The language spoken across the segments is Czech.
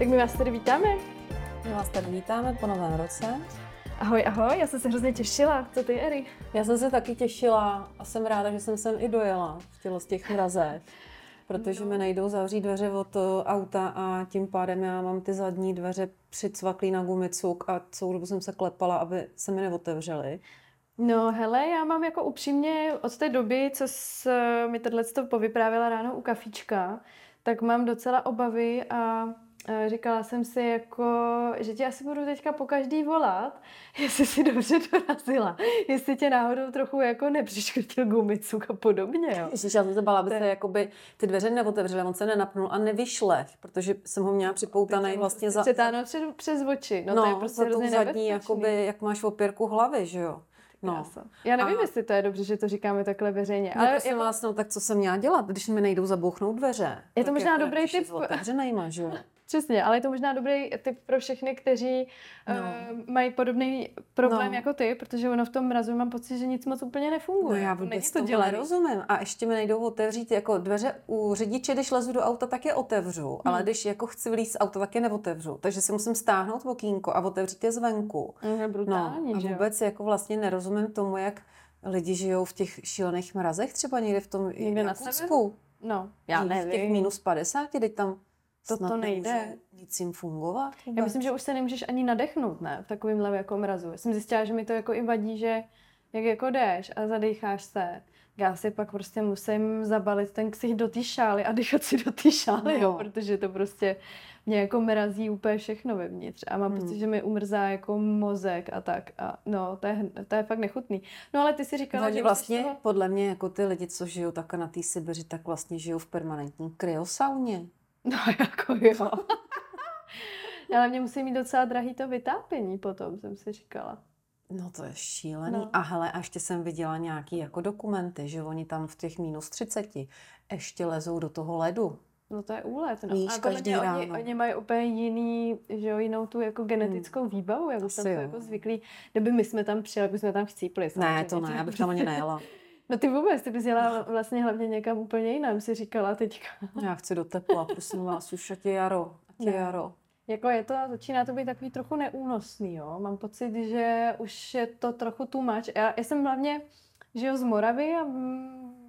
Tak my vás tady vítáme. My vás tady vítáme po novém roce. Ahoj, ahoj, já jsem se hrozně těšila. Co ty, Eri? Já jsem se taky těšila a jsem ráda, že jsem sem i dojela v tělo z těch mrazech, protože no. mi nejdou zavřít dveře od auta a tím pádem já mám ty zadní dveře přicvaklý na gumicuk a celou dobu jsem se klepala, aby se mi neotevřely. No hele, já mám jako upřímně od té doby, co jsi mi tohle povyprávěla ráno u kafička, tak mám docela obavy a říkala jsem si jako, že tě asi budu teďka po každý volat, jestli si dobře dorazila, jestli tě náhodou trochu jako nepřiškrtil gumicuk a podobně, jo. Ježiš, já jsem se bála, aby se jakoby ty dveře neotevřely, on se nenapnul a nevyšle, protože jsem ho měla připoutaný vlastně za... Přetáhnout přes, přes oči, no, no to je prostě za zadní, jakoby, jak máš opěrku hlavy, že jo. No. Já nevím, a... jestli to je dobře, že to říkáme takhle veřejně. No, ale prosím jako... vás, no, tak co jsem měla dělat, když mi nejdou zabouchnout dveře? Je to možná jako, dobrý typ. Otevřenejma, že jo? Přesně, ale je to možná dobrý tip pro všechny, kteří no. uh, mají podobný problém no. jako ty, protože ono v tom mrazu mám pocit, že nic moc úplně nefunguje. No já vůbec to dělat rozumím. A ještě mi nejdou otevřít jako dveře u řidiče, když lezu do auta, tak je otevřu, hmm. ale když jako chci vylízt z auta, tak je neotevřu. Takže si musím stáhnout okýnko a otevřít je zvenku. Je brutální, no, a vůbec jako vlastně nerozumím tomu, jak lidi žijou v těch šílených mrazech, třeba někde v tom někde na? No, já nevím. V těch minus 50, teď tam to, to nejde. Nic jim fungovat. Vůbec. Já myslím, že už se nemůžeš ani nadechnout, ne? V takovémhle jako mrazu. Já jsem zjistila, že mi to jako i vadí, že jak jako jdeš a zadecháš se, já si pak prostě musím zabalit ten ksich do té šály a dechat si do té šály, no. jo, protože to prostě mě jako mrazí úplně všechno vevnitř a mám hmm. pocit, že mi umrzá jako mozek a tak a no, to je, to je fakt nechutný. No ale ty si říkala, no, že vlastně toho... podle mě jako ty lidi, co žijou tak na té Sibiři, tak vlastně žijou v permanentní kryosauně. No jako jo. Ale mě musí mít docela drahý to vytápění potom, jsem si říkala. No to je šílený. No. A hele, a ještě jsem viděla nějaký jako dokumenty, že oni tam v těch minus 30 ještě lezou do toho ledu. No to je úlet, no. Víš, a každý ráno. Oni, oni mají úplně jiný, že jo, jinou tu jako genetickou hmm. výbavu, jak jsem to jako zvyklý. Kdyby my jsme tam přijeli, jsme tam chcípli. Ne, to ne, já bych tam ani nejela. No ty vůbec, ty bys jela vlastně hlavně někam úplně jinam, si říkala teďka. Já chci do tepla, prosím vás, už ať je jaro, ať je jaro. Jako je to, začíná to být takový trochu neúnosný, jo. Mám pocit, že už je to trochu too much. Já, já jsem hlavně, žiju z Moravy a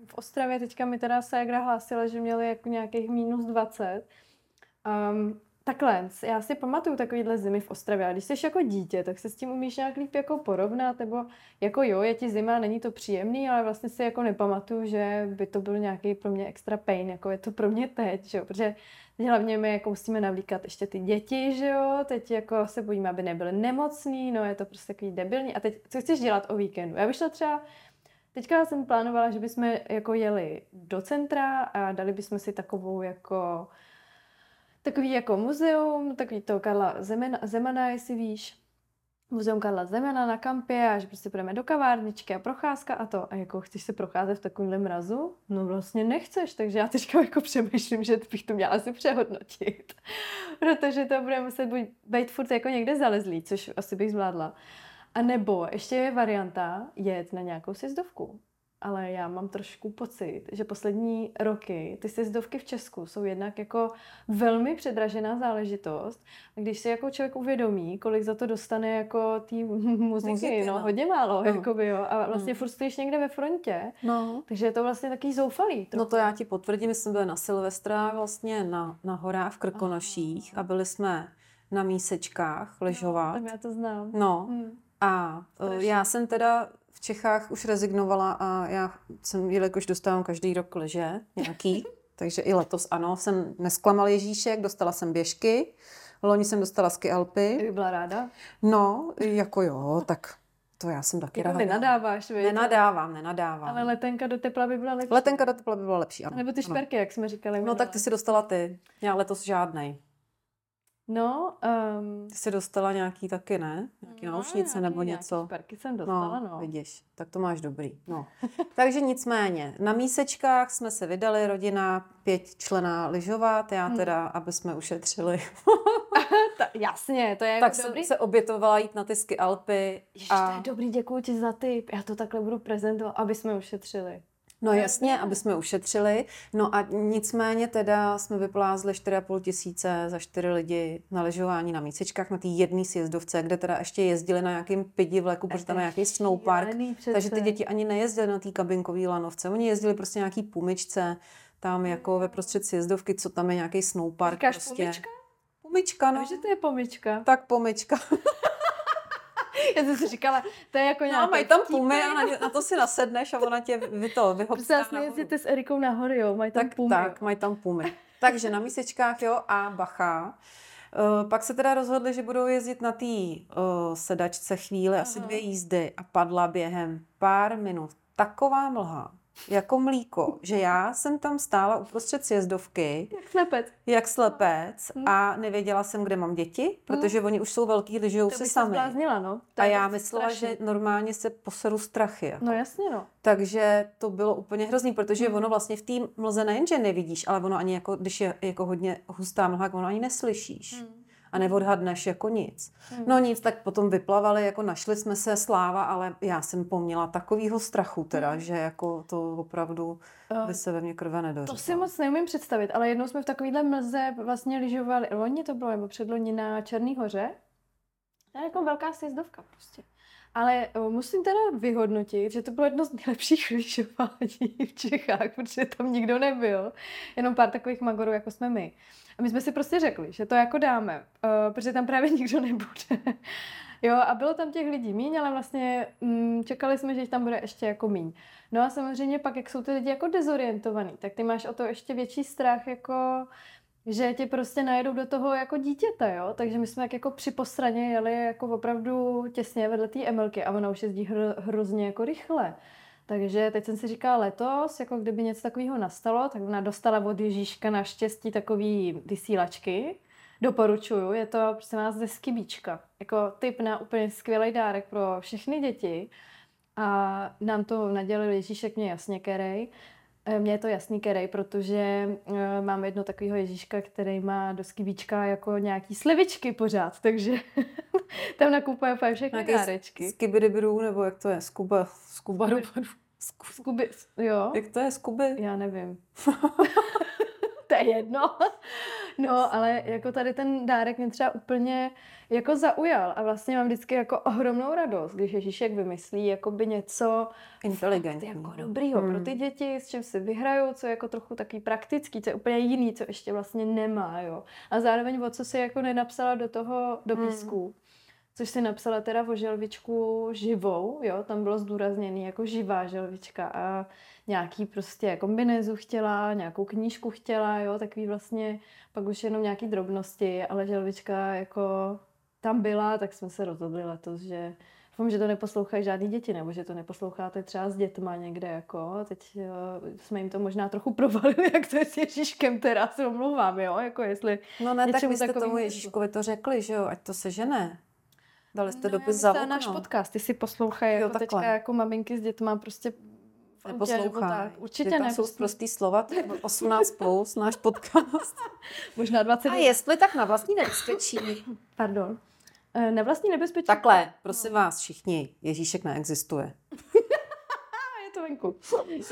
v Ostravě teďka mi teda Ségra hlásila, že měli jako nějakých minus 20. Um, Takhle, já si pamatuju takovýhle zimy v Ostravě a když jsi jako dítě, tak se s tím umíš nějak líp jako porovnat, nebo jako jo, je ti zima, není to příjemný, ale vlastně si jako nepamatuju, že by to byl nějaký pro mě extra pain, jako je to pro mě teď, že jo, protože teď hlavně my jako musíme navlíkat ještě ty děti, že jo, teď jako se bojíme, aby nebyly nemocný, no je to prostě takový debilní a teď co chceš dělat o víkendu? Já bych šla třeba Teďka jsem plánovala, že bychom jako jeli do centra a dali bychom si takovou jako takový jako muzeum, takový to Karla Zemana, Zemana jestli víš, muzeum Karla Zemana na kampě a že prostě půjdeme do kavárničky a procházka a to. A jako chceš se procházet v takovémhle mrazu? No vlastně nechceš, takže já teďka jako přemýšlím, že bych to měla si přehodnotit. Protože to bude muset být, být furt jako někde zalezlý, což asi bych zvládla. A nebo ještě je varianta jet na nějakou sjezdovku ale já mám trošku pocit, že poslední roky ty sjezdovky v Česku jsou jednak jako velmi předražená záležitost. A když si jako člověk uvědomí, kolik za to dostane jako té muziky, muziky, no, no, hodně málo, no. jakoby, jo, a vlastně mm. furt stojíš někde ve frontě, no. takže je to vlastně taký zoufalý. Trochu. No to já ti potvrdím, my jsme byli na Silvestra vlastně na, na horách v Krkonoších Aha. a byli jsme na mísečkách ležovat. No, já to znám. No. Hmm. A e, Strašný. já jsem teda v Čechách už rezignovala a já jsem, jelikož dostávám každý rok leže nějaký, takže i letos ano, jsem nesklamal Ježíšek, dostala jsem běžky, loni jsem dostala ski Alpy. Jsi byla ráda? No, jako jo, tak to já jsem taky jako ráda. Nenadáváš, víš? Nenadávám, nenadávám. Ale letenka do tepla by byla lepší. Letenka do tepla by byla lepší, ano. Nebo ty šperky, ano. jak jsme říkali. No tak ty si dostala ty. Já letos žádnej. No, um, Ty jsi dostala nějaký taky, ne? Nějaký no, náušnice nějaký, nebo něco? Nějaký jsem dostala, no. no. Vidíš, tak to máš dobrý. No. Takže nicméně, na mísečkách jsme se vydali, rodina pět člená lyžovat, já hmm. teda, hmm. aby jsme ušetřili. Ta, jasně, to je Tak jako dobrý. jsem se obětovala jít na ty ski Alpy. Ještě a... to je dobrý, děkuji ti za tip. Já to takhle budu prezentovat, aby jsme ušetřili. No jasně, aby jsme ušetřili. No a nicméně teda jsme vyplázli 4,5 tisíce za čtyři lidi na ležování na mísečkách na té jedné sjezdovce, kde teda ještě jezdili na nějakým pidi vleku, protože tam je nějaký snowpark. Takže ty děti ani nejezdily na té kabinkové lanovce. Oni jezdili prostě nějaký pumičce, tam jako ve prostřed sjezdovky, co tam je nějaký snowpark. Říkáš prostě. pumička? Pumička, no. No, že to je pomička. Tak pomička. Já jsem si říkala, to je jako nějaký No, mají tam pumy a na, na, to si nasedneš a ona tě vy to vlastně nahoru. jezdíte s Erikou nahoru, jo, mají tam Tak, pumy. tak, mají tam pumy. Takže na mísečkách, jo, a bacha. Uh, pak se teda rozhodli, že budou jezdit na té uh, sedačce chvíli, asi dvě jízdy a padla během pár minut taková mlha, jako mlíko, že já jsem tam stála uprostřed sjezdovky, Jak slepec. jak slepec Hm. a nevěděla jsem, kde mám děti, protože oni už jsou velký, lyžujou si se sami. zbláznila, no. To A já myslela, strašný. že normálně se poseru strachy. Jako. No jasně, no. Takže to bylo úplně hrozný, protože Hmm. ono vlastně v té mlze nejenže nevidíš, ale ono ani jako, když je jako hodně hustá mlha, ono ani neslyšíš. A neodhadneš jako nic. Hmm. No nic, tak potom vyplavali, jako našli jsme se, sláva, ale já jsem poměla takovýho strachu teda, že jako to opravdu Eh, by se ve mně krve nedořezalo. To si moc neumím představit, ale jednou jsme v takovýhle mlze vlastně lyžovali, loni to bylo, nebo předloni na Černý hoře. To je jako velká sjezdovka prostě. Ale o, musím teda vyhodnotit, že to bylo jedno z nejlepších lyžování v Čechách, protože tam nikdo nebyl. Jenom pár takových magorů, jako jsme my. A my jsme si prostě řekli, že to jako dáme, uh, protože tam právě nikdo nebude. Jo, a bylo tam těch lidí míň, ale vlastně mm, čekali jsme, že jich tam bude ještě jako míň. No a samozřejmě pak, jak jsou ty lidi jako dezorientovaný, tak ty máš o to ještě větší strach, jako že tě prostě najedou do toho jako dítěte, jo? Takže my jsme tak jako při postraně jeli jako opravdu těsně vedle té Emelky a ona už jezdí hr- hrozně jako rychle. Takže teď jsem si říkala letos, jako kdyby něco takového nastalo, tak ona dostala od Ježíška naštěstí takový vysílačky. Doporučuju, je to prostě nás ze Skibíčka. Jako tip na úplně skvělý dárek pro všechny děti. A nám to nadělil Ježíšek mě jasně kerej. Eh, Mně je to jasný kerej, protože eh, mám jedno takového Ježíška, který má do skibíčka jako nějaký slivičky pořád, takže tam nakupuje úplně všechny dárečky. Skibidibru, nebo jak to je, skuba, skuba, Sku- Skuby, jo, jak to je, skuby? já nevím. to je jedno. No, ale jako tady ten dárek mě třeba úplně jako zaujal a vlastně mám vždycky jako ohromnou radost, když Ježíšek vymyslí jakoby něco Inteligentní. jako dobrýho Hmm. pro ty děti, s čím si vyhrajou, co je jako trochu takový praktický, co je úplně jiný, co ještě vlastně nemá, jo. A zároveň o co si jako nenapsala do toho dopisku. Což si napsala teda o želvičku živou, jo, tam bylo zdůrazněný jako živá želvička a nějaký prostě kombinézu chtěla, nějakou knížku chtěla, jo, takový vlastně pak už jenom nějaký drobnosti, ale želvička jako tam byla, tak jsme se rozhodli letos, že Doufám, že to neposlouchají žádný děti, nebo že to neposloucháte třeba s dětma někde, jako. Teď jo, jsme jim to možná trochu provalili, jak to je s Ježíškem, teda se omlouvám, jo, jako jestli... No ne, tak vy jste tomu. Ježíškovi to řekli, že jo, ať to sežene. Dali jste No, dopis za myslím, náš okno. podcast, ty si poslouchají jako takhle. teďka jako maminky s dětma prostě tak. Určitě tam ne, jsou prostě. prostý slova, to je 18 plus, náš podcast. možná 20. A jestli tak na vlastní nebezpečí. Pardon. Eh, Na vlastní nebezpečí. Takhle, prosím vás všichni, Ježíšek neexistuje. Je to venku.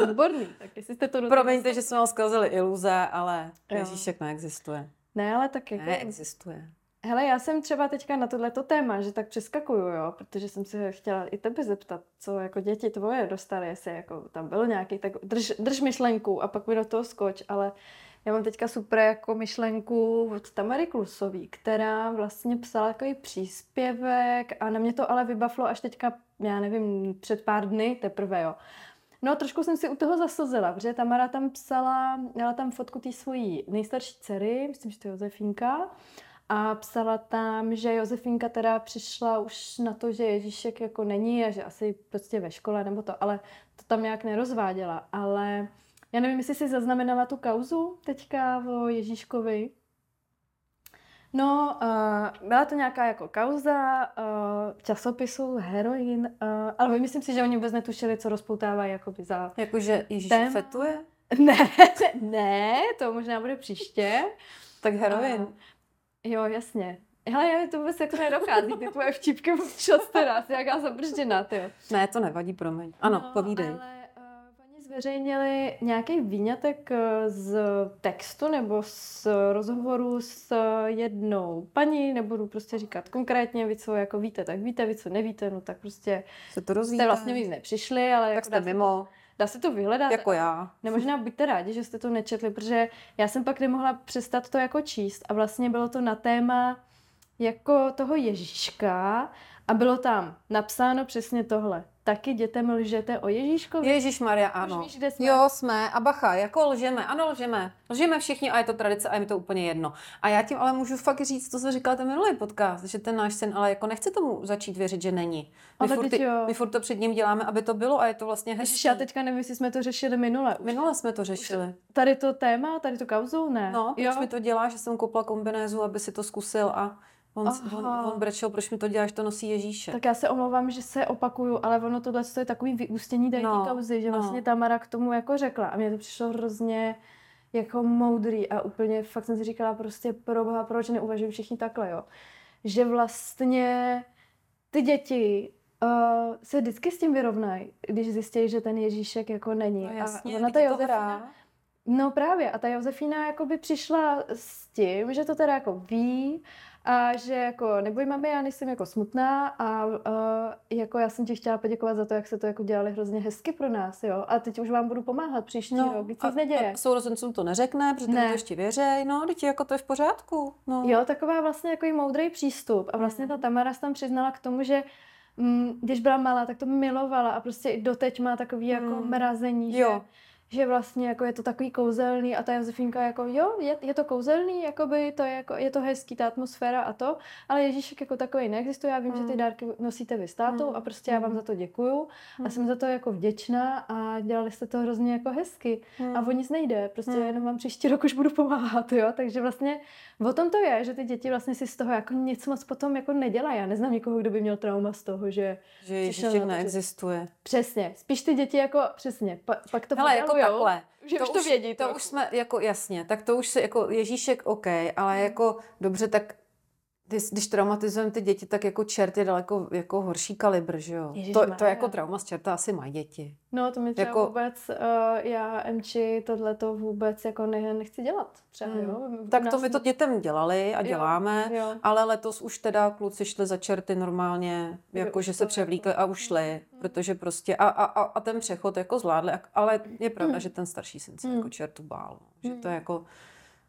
Výborný. Tak jestli jste to Promiňte, že jsme vám zkazili iluze, ale Jo. Ježíšek neexistuje. Ne, ale tak jako... Neexistuje. Hele, já jsem třeba teďka na tohleto téma, že tak přeskakuju, jo, protože jsem se chtěla i tebe zeptat, co jako děti tvoje dostaly, jestli jako tam byl nějaký, tak drž, drž myšlenku a pak mi do toho skoč, ale já mám teďka super jako myšlenku od Tamary Klusový, která vlastně psala takový příspěvek a na mě to ale vybavilo až teďka, já nevím, před pár dny teprve, jo. No, trošku jsem si u toho zaslzela, protože Tamara tam psala, měla tam fotku té svojí nejstarší dcery, myslím, že to je Josefínka, a psala tam, že Josefínka teda přišla už na to, že Ježíšek jako není a že asi prostě ve škole nebo to, ale to tam nějak nerozváděla. Ale já nevím, jestli jsi zaznamenala tu kauzu teďka o Ježíškovi. No, uh, byla to nějaká jako kauza uh, časopisu Heroin, uh, ale myslím si, že oni vůbec netušili, co rozpoutávají jakoby za... Jakože Ježíš Téma? fetuje? Ne, ne, to možná bude příště. Tak heroin. A- Jo, jasně. Hele, to vůbec jako nedochází, ty tvoje vtipky občas teda, jsi nějaká zabržděná, ty jo. Ne, to nevadí, promiň. Ano, povídej. Ale uh, oni zveřejnili nějaký výňatek eh, z textu nebo z rozhovoru s jednou paní, nebudu prostě říkat konkrétně, vy co jako víte, tak víte, vy co nevíte, no tak prostě Se to rozvíjí. jste vlastně víc nepřišli, ale Tak jako jste se to- mimo, Dá se to vyhledat. jako já. No možná buďte rádi, že jste to nečetli, protože já jsem pak nemohla přestat to jako číst a vlastně bylo to na téma jako toho Ježíška a bylo tam napsáno přesně tohle. Taky dětem lžete o Ježíškovi? Ježíš Maria, ano. víš, kde jsme? Jo, jsme. A bacha, jako lžeme. Ano, lžeme. Lžeme všichni a je to tradice a je mi to úplně jedno. A já tím ale můžu fakt říct to, co říkal ten minulý podcast, že ten náš syn ale jako nechce tomu začít věřit, že není. My, Ale furt, teď ty, jo. my furt to před ním děláme, aby to bylo a je to vlastně. Ježiš, já teďka nevím, jestli jsme to řešili minule. Už Minule jsme to řešili. Tady to téma, tady to kauzu, ne? No, proč jo? mi to dělá, že jsem koupila kombinézu, aby si to zkusil a on, on, Aha. on brečel, proč mi to děláš, to nosí Ježíše. Tak já se omlouvám, že se opakuju, ale ono tohle je takový vyústění tady No, kauzy, že no. vlastně Tamara k tomu jako řekla a mně to přišlo hrozně jako moudrý a úplně fakt jsem si říkala prostě pro boha, proč neuvažují všichni takhle, jo. Že vlastně ty děti uh, se vždycky s tím vyrovnají, když zjistí, že ten Ježíšek jako není. No jasně, a ona ta hra. No právě, a ta Josefína jakoby přišla s tím, že to teda jako ví a že jako neboj mami, já nejsem jako smutná a uh, jako já jsem ti chtěla poděkovat za to, jak se to jako dělali hrozně hezky pro nás, jo. A teď už vám budu pomáhat příští no, rok, nic a, neděje. a sourozencům to neřekne, protože Ne. to ještě věřej, no, teď jako to je v pořádku. No. Jo, taková vlastně jako moudrý přístup. A vlastně ta Tamara se tam přiznala k tomu, že mm, když byla malá, tak to milovala a prostě i doteď má takový jako Mm. mrazení, že, Jo. Že vlastně jako je to takový kouzelný a ta Josefínka jako jo, je, je to kouzelný, jakoby to je, jako, je to hezký, ta atmosféra a to, ale Ježíšek jako takový neexistuje, já vím, že ty Mm. dárky nosíte vy s tátou Mm. a prostě já vám Mm. za to děkuju a jsem za to jako vděčná a dělali jste to hrozně jako hezky. Hmm. A o nic nejde, prostě Hmm. jenom vám příští rok už budu pomáhat, jo. Takže vlastně o tom to je, že ty děti vlastně si z toho jako nic moc potom jako nedělají. Já neznám nikoho, kdo by měl trauma z toho, že že Ježíšek neexistuje. přesně, spíš ty děti jako přesně, pa, pak to Hele, jako odhalujou, takhle. že už to vědí. To trochu. už jsme, jako jasně, tak to už se, jako Ježíšek OK, ale jako dobře, tak když, traumatizujeme ty děti, tak jako čert je daleko jako horší kalibr, že jo? To, to Ježišmarja. jako trauma z čerta asi mají děti. No to mi třeba jako- vůbec, uh, já Mči tohle to vůbec jako ne, nechci dělat. Třeba, Hmm. jo. Tak to my to dětem dělali a Jo, děláme, jo. ale letos už teda kluci šli za čerty normálně, jako že to se převlíkli a ušli, protože prostě a, a, a, a ten přechod jako zvládli, ale je pravda, Mm. že ten starší syn se Mm. jako čertu bál, že Mm. to je jako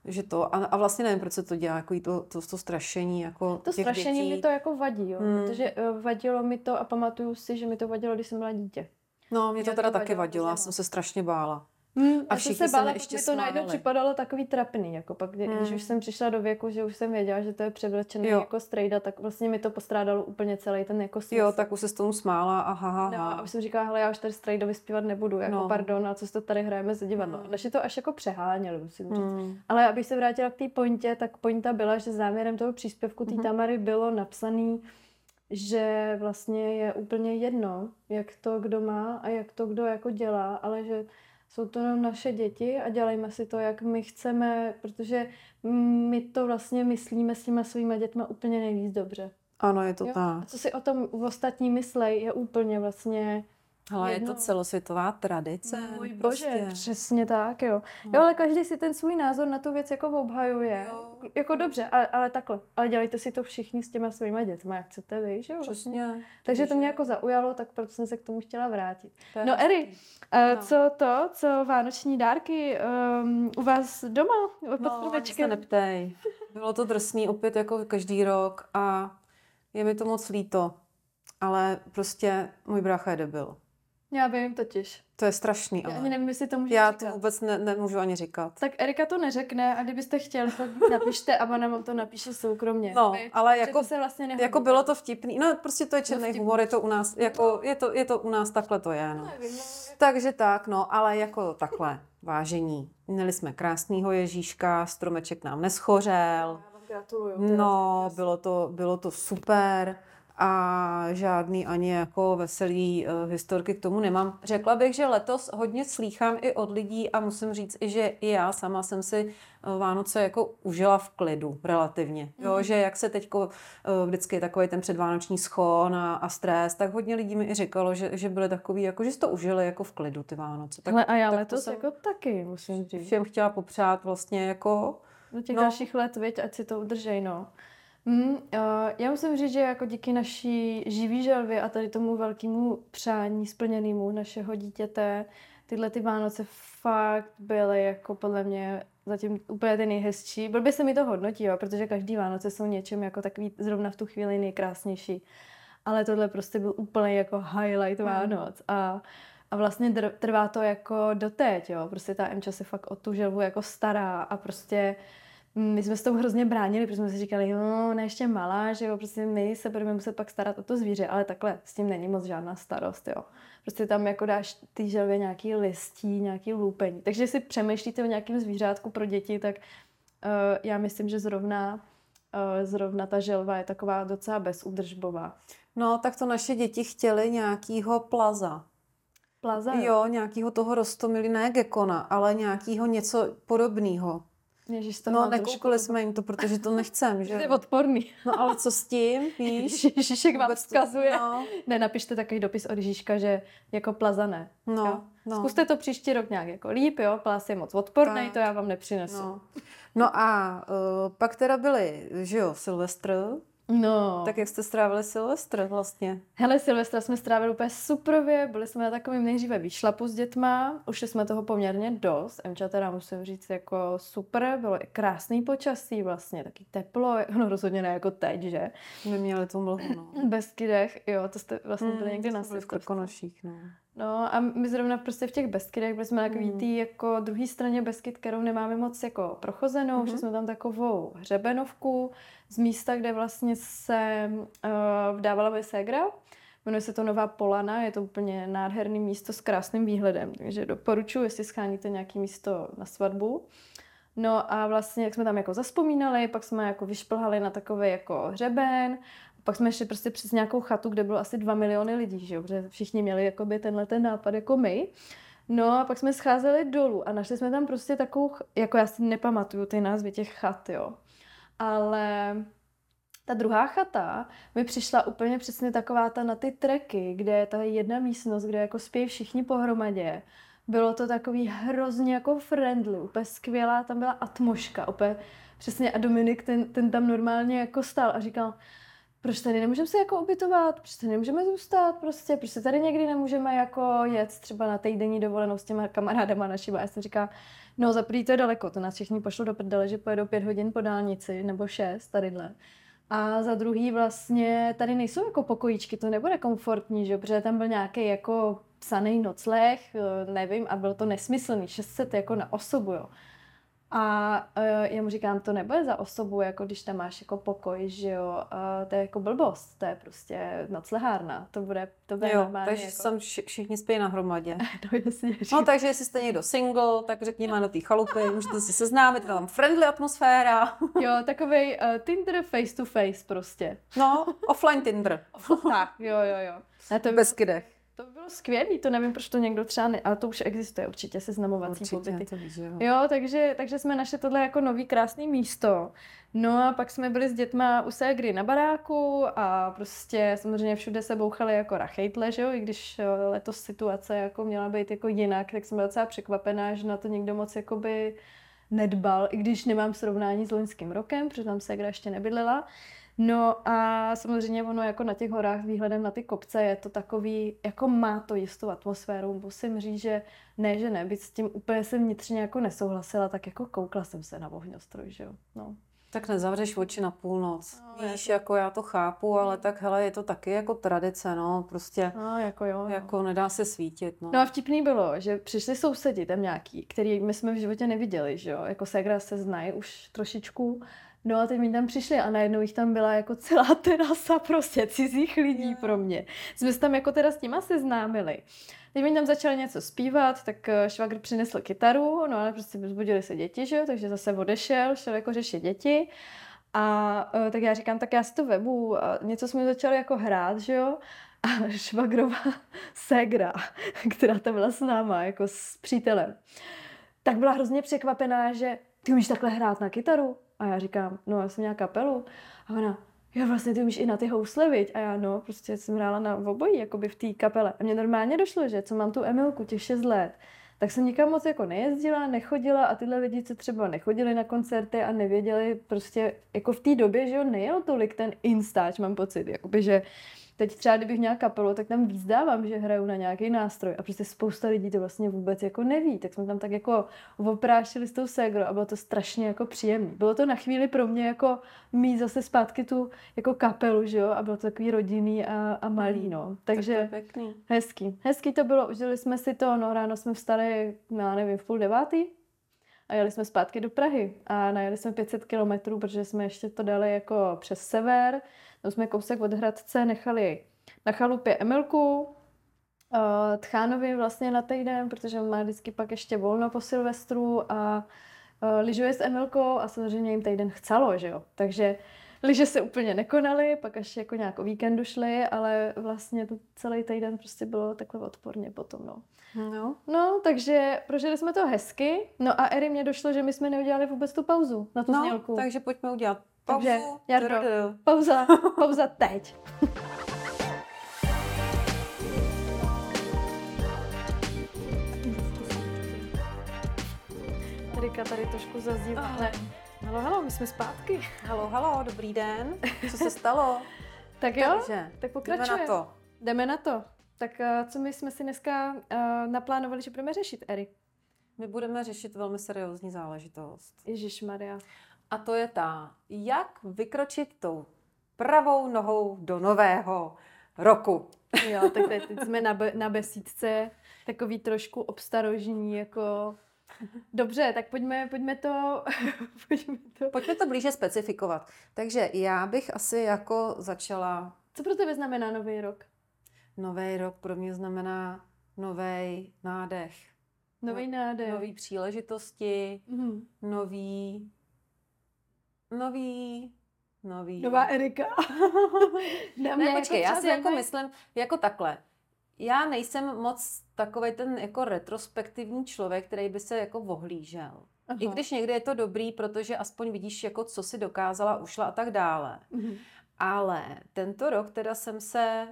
že to, a, a vlastně nevím, proč se to dělá, jako to, to, to strašení, jako To těch strašení dětí. mi to jako vadí, jo. Hmm. Protože uh, vadilo mi to a pamatuju si, že mi to vadilo, když jsem byla dítě. No, mě to Mě teda to taky vadilo já jsem se strašně bála. Hmm, A všichni se se bála, ještě mi to najednou připadalo takový trapný, jako pak, kdy, když Hmm. už jsem přišla do věku, že už jsem věděla, že to je převlečený Jo. jako strejda, tak vlastně mi to postrádalo úplně celý ten jako smysl. Jo, tak už se s tomu smála a ha, ha, No, ha. a už jsem říkala, hele, já už tady strejdovi zpívat nebudu, jako No. pardon, a co si to tady hrajeme za divadlo. Hmm. Je to až jako přeháněli, musím říct. Hmm. Ale abych se vrátila k té pointě, tak pointa byla, že záměrem toho příspěvku té Mhm. Tamary bylo napsaný, že vlastně je úplně jedno, jak to kdo má a jak to kdo jako dělá, ale že jsou to jenom naše děti a dělejme si to, jak my chceme, protože my to vlastně myslíme s těma svýma dětma úplně nejvíc dobře. Ano, je to Jo? tak. A co si o tom ostatní myslej, je úplně vlastně Ale je to celosvětová tradice. Můj bože, prostě. přesně tak, jo. No. Jo, ale každý si ten svůj názor na tu věc jako obhajuje. Jo. Jako dobře, ale, ale takhle. Ale dělejte si to všichni s těma svýma dětma, jak chcete vy, že jo? Přesně. Takže to mě jako zaujalo, tak proto jsem se k tomu chtěla vrátit. To No. Eri, uh, No. co to, co vánoční dárky um, u vás doma pod No, se neptej. Bylo to drsný opět jako každý rok a je mi to moc líto. Ale prostě můj brácha je debil. Já vím totiž. To je strašný, Já ale ani nevím, jestli to můžu já říkat. to vůbec ne, nemůžu ani říkat. Tak Erika to neřekne a kdybyste chtěli, tak napište a ona vám to napíše soukromně. No, Vy? ale jako, se vlastně nehodí. jako bylo to vtipný. No prostě to je černý vtipný. humor, je to u nás, jako, je to, je to u nás takhle to je, no. Nevím, no, Takže tak, no, ale jako takhle, vážení. Měli jsme krásného Ježíška, stromeček nám neschořel. Já vám gratuluju. No, bylo to, bylo to super a žádný ani jako veselý uh, historky k tomu nemám. Řekla bych, že letos hodně slýchám i od lidí a musím říct i, že i já sama jsem si uh, Vánoce jako užila v klidu relativně. Mm. Jo, mhm. že jak se teď uh, vždycky je takový ten předvánoční schon a, a stres, tak hodně lidí mi i říkalo, že, že byly takový, jako že si to užili jako v klidu ty Vánoce. Tak, Ale a já tak letos jako taky, musím říct. Všem chtěla popřát vlastně jako... Do těch no. dalších let, věď, ať si to udržej, no. Mm, uh, já musím říct, že jako díky naší živý želvě a tady tomu velkému přání splněnému našeho dítěte, tyhle ty Vánoce fakt byly jako podle mě zatím úplně ty nejhezčí. Blbě se mi to hodnotí, jo, protože každý Vánoce jsou něčem jako takový zrovna v tu chvíli nejkrásnější. Ale tohle prostě byl úplně jako highlight mm. Vánoc. A, a vlastně trvá to jako doteď, jo. Prostě ta Emča se fakt o tu želvu jako stará a prostě my jsme s tou hrozně bránili, protože jsme si říkali, no, ne ještě malá, že jo, prostě my se budeme muset pak starat o to zvíře, ale takhle s tím není moc žádná starost, jo. Prostě tam jako dáš ty želvě nějaký listí, nějaký lůpení. Takže si přemýšlíte o nějakém zvířátku pro děti, tak uh, já myslím, že zrovna, uh, zrovna ta želva je taková docela bezúdržbová. No, tak to naše děti chtěly nějakýho plaza. Plaza? Jo, nějakýho toho rostomilí, ne gekona, ale nějakýho něco podobného. Ježiš, to no, nekoukali trošku... jsme jim to, protože to nechcem, že? To je odporný. No ale co s tím, víš? Ježišek vám vzkazuje. No. Ne, napište takový dopis od Ježíška, že jako plazané. No, no. Zkuste to příští rok nějak jako líp, jo? Plas je moc odporný, tak. to já vám nepřinesu. No, no a uh, pak teda byli, že jo, Silvestr, No. Tak jak jste strávili Silvestr vlastně? Hele, Silvestra jsme strávili úplně suprově, byli jsme na takovém nejdříve výšlapu s dětma, už jsme toho poměrně dost, Emča teda musím říct jako super, bylo i krásný počasí vlastně, taky teplo, no rozhodně ne jako teď, že? My měli to mlhu, no. Bez kydech, jo, to jste vlastně byli hmm, někdy na v Krkonoších, no. No a my zrovna prostě v těch Beskydech byli jsme takový mm. jako druhý straně Beskyd, kterou nemáme moc jako prochozenou, mm-hmm. že jsme tam takovou hřebenovku z místa, kde vlastně se uh, vdávala moje ségra. Jmenuje se to Nová Polana, je to úplně nádherný místo s krásným výhledem, takže doporučuji, jestli scháníte nějaké místo na svatbu. No a vlastně, jak jsme tam jako zaspomínali, pak jsme jako vyšplhali na takový jako hřeben, pak jsme šli prostě přes nějakou chatu, kde bylo asi dva miliony lidí, že jo? protože všichni měli jakoby tenhle ten nápad jako my. No a pak jsme scházeli dolů a našli jsme tam prostě takovou, jako já si nepamatuju ty názvy těch chat, jo. Ale ta druhá chata mi přišla úplně přesně taková ta na ty treky, kde je ta jedna místnost, kde jako spějí všichni pohromadě. Bylo to takový hrozně jako friendly, úplně skvělá, tam byla atmoška, úplně přesně a Dominik ten, ten tam normálně jako stál a říkal, proč tady nemůžeme se jako ubytovat, proč tady nemůžeme zůstat prostě, proč se tady někdy nemůžeme jako jet třeba na týdenní dovolenou s těma kamarádama našima. Já jsem říká, no za to je daleko, to nás všichni pošlo do prdele, že pojedou pět hodin po dálnici, nebo šest tadyhle. A za druhý vlastně tady nejsou jako pokojíčky, to nebude komfortní, že? protože tam byl nějaký jako psaný nocleh, eh, nevím, a bylo to nesmyslný, 600 jako na osobu, jo. A uh, já mu říkám, to nebude za osobu, jako když tam máš jako pokoj, že jo, uh, to je jako blbost, to je prostě noclehárna, to bude, to bude jo, normálně. takže jako... sam všichni spí na hromadě. no jasně. No takže jestli jste někdo single, tak řekněme do té chalupy, můžete si seznámit, tam friendly atmosféra. jo, takový uh, Tinder face to face prostě. No, offline Tinder. tak, jo, jo, jo. Ne, to Bez kydech. Skvělé, to nevím, proč to někdo třeba ne, ale to už existuje určitě, seznamovací určitě, pobyty. To víš, jo. jo, takže, takže jsme našli tohle jako nový krásný místo. No a pak jsme byli s dětma u ségry na baráku a prostě samozřejmě všude se bouchali jako rachejtle, že jo, i když letos situace jako měla být jako jinak, tak jsem byla docela překvapená, že na to někdo moc jakoby nedbal, i když nemám srovnání s loňským rokem, protože tam ségra ještě nebydlela. No a samozřejmě ono jako na těch horách výhledem na ty kopce je to takový, jako má to jistou atmosféru. Musím říct, že ne, že ne, byť s tím úplně jsem vnitřně jako nesouhlasila, tak jako koukla jsem se na ohňostroj, že jo. No. Tak nezavřeš oči na půlnoc. No, Víš, to... jako já to chápu, ale tak hele, je to taky jako tradice, no, prostě. No, jako jo. No. Jako nedá se svítit, no. No a vtipný bylo, že přišli sousedi tam nějaký, který my jsme v životě neviděli, že jo, jako Segra se znají už trošičku No a teď mi tam přišli a najednou jich tam byla jako celá terasa prostě cizích lidí yeah. pro mě. Jsme se tam jako teda s nima seznámili. Teď mi tam začali něco zpívat, tak eh, švagr přinesl kytaru, no ale prostě vzbudili se děti, že jo, takže zase odešel, šel jako řešit děti. A uh, tak já říkám, tak já si to webu. A něco jsme začali jako hrát, že jo. A švagrová ségra, která tam byla s náma, jako s přítelem, tak byla hrozně překvapená, že ty umíš takhle hrát na kytaru? A já říkám, no já jsem měla kapelu. A ona, jo vlastně ty umíš i na ty housle, viď? A já no, prostě jsem hrála na obojí, jakoby v té kapele. A mně normálně došlo, že co mám tu Emilku, těch 6 let, tak jsem nikam moc jako nejezdila, nechodila a tyhle lidi, co třeba nechodili na koncerty a nevěděli prostě, jako v té době, že jo, nejel tolik ten instáč, mám pocit, jakoby, že teď třeba, kdybych měla kapelu, tak tam víc dávám, že hraju na nějaký nástroj a prostě spousta lidí to vlastně vůbec jako neví, tak jsme tam tak jako oprášili s tou ségro a bylo to strašně jako příjemné. Bylo to na chvíli pro mě jako mít zase zpátky tu jako kapelu, že jo, a bylo to takový rodinný a, a malý, no. Takže tak pěkný. hezký. Hezký to bylo, užili jsme si to, no ráno jsme vstali, já nevím, v půl devátý, a jeli jsme zpátky do Prahy a najeli jsme 500 kilometrů, protože jsme ještě to dali jako přes sever. Tam jsme kousek od Hradce nechali na chalupě Emilku, uh, Tchánovi vlastně na týden, protože má vždycky pak ještě volno po Silvestru a uh, lyžuje s Emilkou a samozřejmě jim týden chcelo, že jo. Takže lyže se úplně nekonaly, pak až jako nějak o víkendu šly, ale vlastně to celý týden prostě bylo takhle odporně potom, no. No. No, takže prožili jsme to hezky. No a Eri mě došlo, že my jsme neudělali vůbec tu pauzu na tu no, znělku. takže pojďme udělat. Takže, Jardo, pauza, pauza teď. Erika tady trošku zazdívá, Aha. ale halo, halo, my jsme zpátky. Halo, halo, dobrý den. Co se stalo? Tak jo, Takže, tak jdeme pokračujeme. na to. Jdeme na to. Tak eh, co my jsme si dneska uh, naplánovali, že budeme řešit, Eri? My budeme řešit velmi seriózní záležitost. Ježíš Maria. A to je ta, jak vykročit tou pravou nohou do nového roku. Jo, tak teď, teď jsme na, be, na besídce, takový trošku obstarožní, jako... Dobře, tak pojďme, pojďme to, pojďme to. Pojďme to blíže specifikovat. Takže já bych asi jako začala, Co pro tebe znamená nový rok? nový rok pro mě znamená nový nádech, Nový nádech. nový příležitosti, Mhm. nový, nový, nový. Nová Erika. Ne, jako počkej, já si jako myslím, jako takhle. Já nejsem moc takový ten jako retrospektivní člověk, který by se jako ohlížel. Aha. I když někdy je to dobrý, protože aspoň vidíš, jako co si dokázala, ušla a tak dále. Mhm. Ale tento rok teda jsem se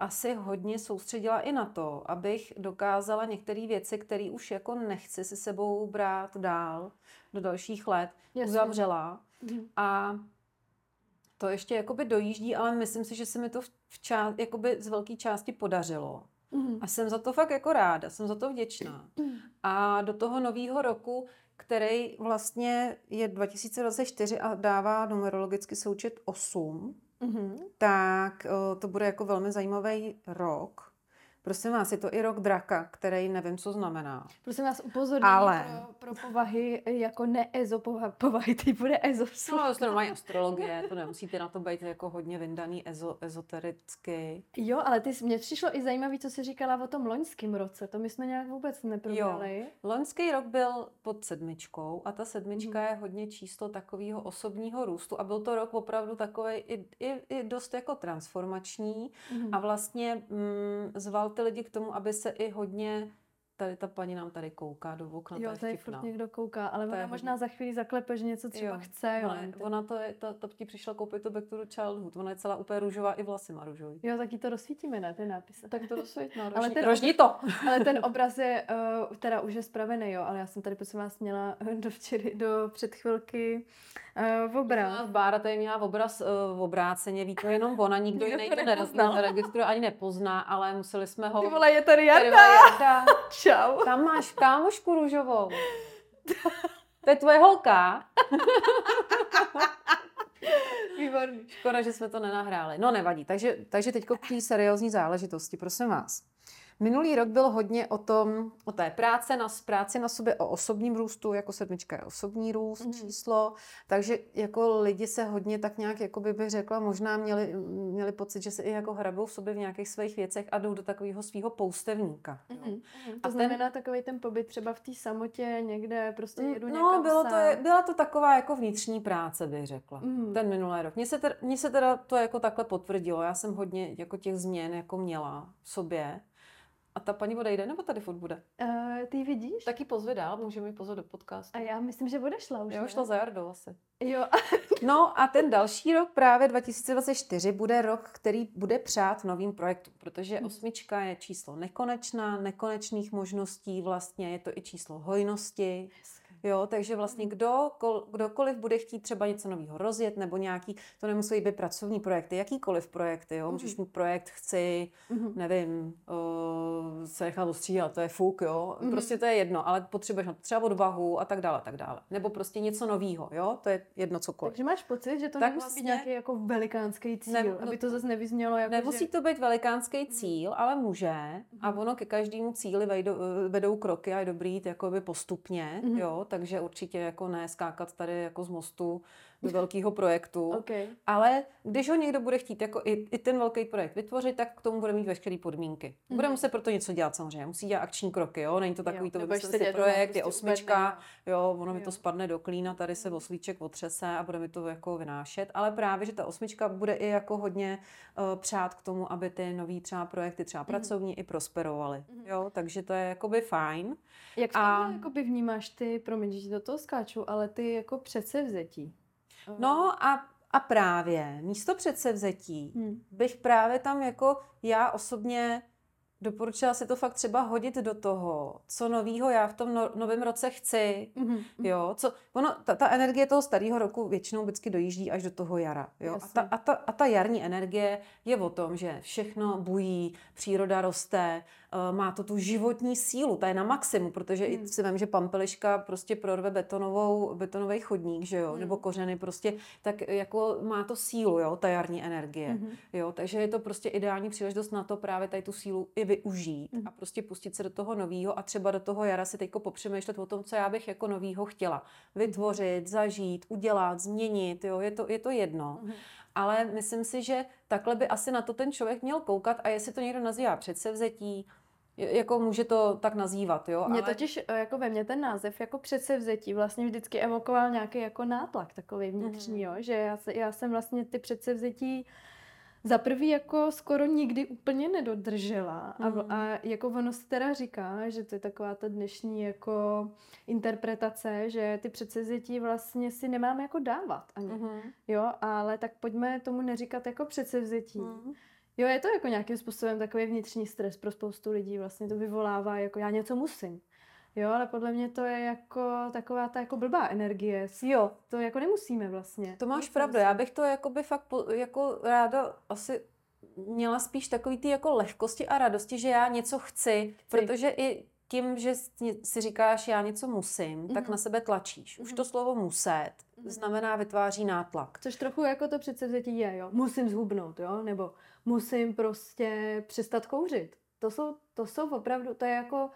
asi hodně soustředila i na to, abych dokázala některé věci, které už jako nechci si sebou brát dál do dalších let, Jasně. uzavřela. A to ještě jakoby dojíždí, ale myslím si, že se mi to v, v čá, jakoby z velké části podařilo. Mhm. A jsem za to fakt jako ráda, jsem za to vděčná. A do toho nového roku, který vlastně je 2024 a dává numerologicky součet 8, Mhm. tak eh, to bude jako velmi zajímavý rok. Prosím vás, je to i rok draka, který nevím, co znamená. Prosím vás, upozornění Ale- pro, pro povahy jako ne-ezo povahy, povahy typu ne-ezo. No, to normální astrologie, to nemusíte na to být jako hodně vyndaný ezo, ezotericky. Jo, ale ty, mně přišlo i zajímavé, co jsi říkala o tom loňském roce. To my jsme nějak vůbec neprobrali. Loňský rok byl pod sedmičkou a ta sedmička je hodně číslo takového osobního růstu a byl to rok opravdu takový i, i, i dost jako transformační Mhm. a vlastně mm, zval ty lidi k tomu, aby se i hodně, tady ta paní nám tady kouká do okna, Jo, je tady furt někdo kouká, ale To je ona možná za chvíli zaklepe, že něco třeba Jo, chce. Jo, Ona, ona to je, ta, ta ti přišla koupit to Back to the Childhood, ona je celá úplně růžová, i vlasy má růžový. jo, tak jí to rozsvítíme, ne, ty nápisy. Tak to dosvěť, no, Ale ten rožní to. Ale ten obraz je, uh, teda už je spravený, jo, ale já jsem tady prosím vás měla do včery, do před chvilky uh, obraz. Bára tady měla obraz uh, obráceně, ví to jenom ona, nikdo jiný to neregistruje, ani nepozná, ale museli jsme ho... Ty vole, je tady Jarda! Jarda. Čau. Tam máš kámošku růžovou. To je tvoje holka. Výborný. Škoda, že jsme to nenahráli. No nevadí. Takže, takže teď k té seriózní záležitosti, prosím vás. Minulý rok byl hodně o tom, o té práce na, práci na sobě, o osobním růstu, jako sedmička je osobní růst mm-hmm. číslo, takže jako lidi se hodně tak nějak, jako by bych řekla, možná měli, měli pocit, že se i jako hrabou v sobě v nějakých svých věcech a jdou do takového svého poustevníka. Mm-hmm. To a znamená ten, takový ten pobyt třeba v té samotě někde, prostě jedu No, bylo to, byla to taková jako vnitřní práce, bych řekla, mm-hmm. ten minulý rok. Mně se, teda, mně se teda to jako takhle potvrdilo, já jsem hodně jako těch změn jako měla v sobě a ta paní odejde, nebo tady furt bude? Uh, ty vidíš? Taky pozve dál, můžeme ji pozvat do podcastu. A já myslím, že bude šla už. Jo, šla za Jardou asi. Jo. no a ten další rok, právě 2024, bude rok, který bude přát novým projektům, protože hmm. osmička je číslo nekonečná, nekonečných možností, vlastně je to i číslo hojnosti. Yes Jo, takže vlastně mhm. kdo, kol, kdokoliv bude chtít třeba něco nového rozjet nebo nějaký, to nemusí být pracovní projekty, jakýkoliv projekty, jo, můžeš mhm. mít projekt, chci, mm-hmm. nevím, uh, se nechat ostříhat, to je fuk, jo, prostě to je jedno, ale potřebuješ na třeba odvahu a tak dále, tak dále. Nebo prostě něco nového, jo, to je jedno cokoliv. Takže máš pocit, že to tak nemusí vlastně, být nějaký jako velikánský cíl, ne, aby to zase nevyznělo jako, Nemusí že... to být velikánský mhm. cíl, ale může a ono ke každému cíli vedou, vedou kroky a je dobrý jít jakoby postupně, mm-hmm. jo, takže určitě jako ne skákat tady jako z mostu do velkého projektu. okay. Ale když ho někdo bude chtít jako i, i ten velký projekt vytvořit, tak k tomu bude mít veškeré podmínky. Mm-hmm. Bude muset proto něco dělat samozřejmě. Musí dělat akční kroky, jo. Není to takový jo, to vymyslet si projekt, prostě je osmička, jo, ono jo. mi to spadne do klína, tady se oslíček otřese a bude mi to jako vynášet. Ale právě, že ta osmička bude i jako hodně uh, přát k tomu, aby ty nový třeba projekty, třeba mm-hmm. pracovní, i prosperovaly. Mm-hmm. Jo, takže to je jakoby fajn. Jak a... jakoby vnímáš ty, promiň, že do toho skáču, ale ty jako předsevzetí? No a, a právě místo předsevzetí hmm. bych právě tam jako já osobně doporučila si to fakt třeba hodit do toho, co novýho já v tom no, novém roce chci, mm-hmm. jo, co, ono, ta, ta energie toho starého roku většinou vždycky dojíždí až do toho jara, jo, a ta, a, ta, a ta jarní energie je o tom, že všechno bují, příroda roste, má to tu životní sílu, ta je na maximu, protože mm. i si vím, že pampeliška prostě prorve betonovou, betonový chodník, že jo, mm. nebo kořeny prostě, tak jako má to sílu, jo, ta jarní energie, mm-hmm. jo, takže je to prostě ideální příležitost na to právě tady tu sílu i využít mm. a prostě pustit se do toho nového a třeba do toho jara si teďko popřemýšlet o tom, co já bych jako novýho chtěla vytvořit, zažít, udělat, změnit, jo, je to, je to jedno. Mm. Ale myslím si, že takhle by asi na to ten člověk měl koukat a jestli to někdo nazývá předsevzetí, jako může to tak nazývat, jo. Mě ale... totiž, eh, jako ve mně ten název jako předsevzetí vlastně vždycky evokoval nějaký jako nátlak takový vnitřní, mm. jo, že já, se, já jsem vlastně ty předsevzetí za prvý jako skoro nikdy úplně nedodržela mm. a, mhm. a jako ono se teda říká, že to je taková ta dnešní jako interpretace, že ty předsevzetí vlastně si nemáme jako dávat ani, mm. jo, ale tak pojďme tomu neříkat jako předsevzetí. Mm. Jo, je to jako nějakým způsobem takový vnitřní stres pro spoustu lidí, vlastně to vyvolává jako já něco musím. Jo, ale podle mě to je jako taková ta jako blbá energie. Jo. To jako nemusíme vlastně. To máš Nic pravdu, já bych to jako by fakt po, jako ráda asi měla spíš takový ty jako lehkosti a radosti, že já něco chci, chci. protože i tím, že si říkáš, já něco musím, mm-hmm. tak mhm. na sebe tlačíš. Už mm-hmm. to slovo muset mm-hmm. znamená vytváří nátlak. Což trochu jako to předsevzetí je, jo. Musím zhubnout, jo, nebo musím prostě přestat kouřit. To jsou, to jsou opravdu, to je jako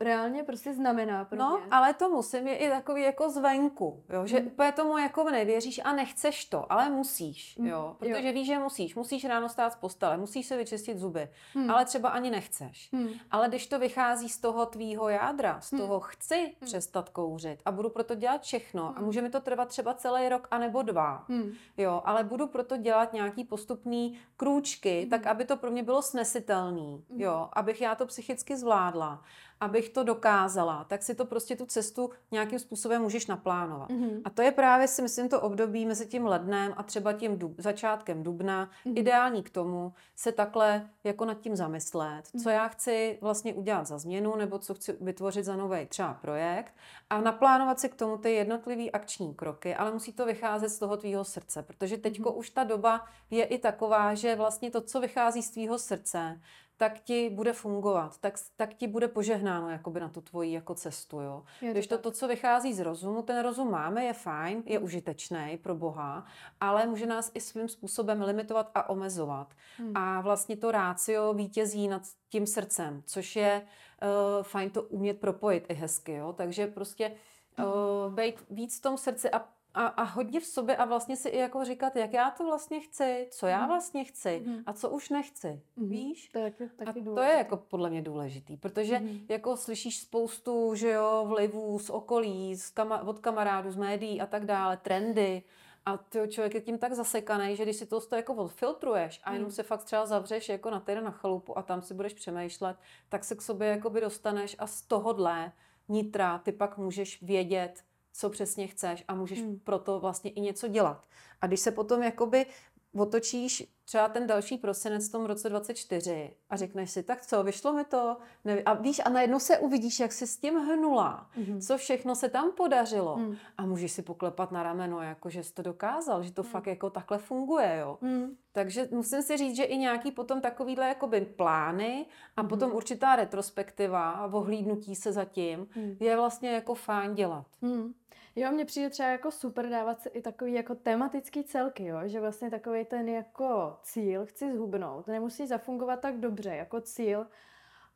reálně prostě znamená pro No, mě. ale to musím je i takový jako zvenku, jo, že mm. úplně tomu jako nevěříš a nechceš to, ale musíš, mm. jo, protože jo. víš, že musíš, musíš ráno stát z postele, musíš se vyčistit zuby, mm. ale třeba ani nechceš. Mm. Ale když to vychází z toho tvýho jádra, z mm. toho chci mm. přestat kouřit a budu proto dělat všechno mm. a může mi to trvat třeba celý rok a nebo dva, mm. jo, ale budu proto dělat nějaký postupný krůčky, mm. tak aby to pro mě bylo snesitelný, mm. jo, abych já to psychicky zvládla abych to dokázala, tak si to prostě tu cestu nějakým způsobem můžeš naplánovat. Mm-hmm. A to je právě si myslím to období mezi tím lednem a třeba tím dub, začátkem dubna mm-hmm. ideální k tomu se takhle jako nad tím zamyslet, mm-hmm. co já chci vlastně udělat za změnu nebo co chci vytvořit za nový třeba projekt a naplánovat si k tomu ty jednotlivé akční kroky, ale musí to vycházet z toho tvýho srdce, protože teďko mm-hmm. už ta doba je i taková, že vlastně to, co vychází z tvýho srdce, tak ti bude fungovat, tak, tak ti bude požehnáno jakoby na tu tvoji jako cestu, jo. Je Když to, tak. to, co vychází z rozumu, ten rozum máme, je fajn, je užitečný pro Boha, ale může nás i svým způsobem limitovat a omezovat. Hmm. A vlastně to rácio vítězí nad tím srdcem, což je uh, fajn to umět propojit i hezky, jo. Takže prostě uh, být víc v tom srdci a a, a hodně v sobě a vlastně si i jako říkat, jak já to vlastně chci, co já Mhm. vlastně chci Mhm. a co už nechci, Mhm. víš? To je taky, taky A to je jako podle mě důležitý, protože Mhm. jako slyšíš spoustu, že jo, vlivů z okolí, z kama- od kamarádů, z médií a tak dále, trendy a ty člověk je tím tak zasekaný, že když si to z toho jako odfiltruješ a jenom Hmm. se fakt třeba zavřeš jako na týden na chalupu a tam si budeš přemýšlet, tak se k sobě jakoby dostaneš a z tohohle nitra ty pak můžeš vědět, co přesně chceš a můžeš Hmm. proto vlastně i něco dělat. A když se potom jakoby otočíš třeba ten další prosinec v tom roce 24 a řekneš si, tak co, vyšlo mi to? Neví- A víš, a najednou se uvidíš, jak se s tím hnula, Mhm. co všechno se tam podařilo. Hmm. A můžeš si poklepat na rameno, jako že jsi to dokázal, že to Hmm. fakt jako takhle funguje, jo. Hmm. Takže musím si říct, že i nějaký potom takovýhle jakoby plány a Mhm. potom určitá retrospektiva a ohlídnutí se zatím Hmm. je vlastně jako fajn dělat. Hmm. Jo, mně přijde třeba jako super dávat si i takový jako tematický celky, jo? že vlastně takový ten jako cíl chci zhubnout, nemusí zafungovat tak dobře jako cíl,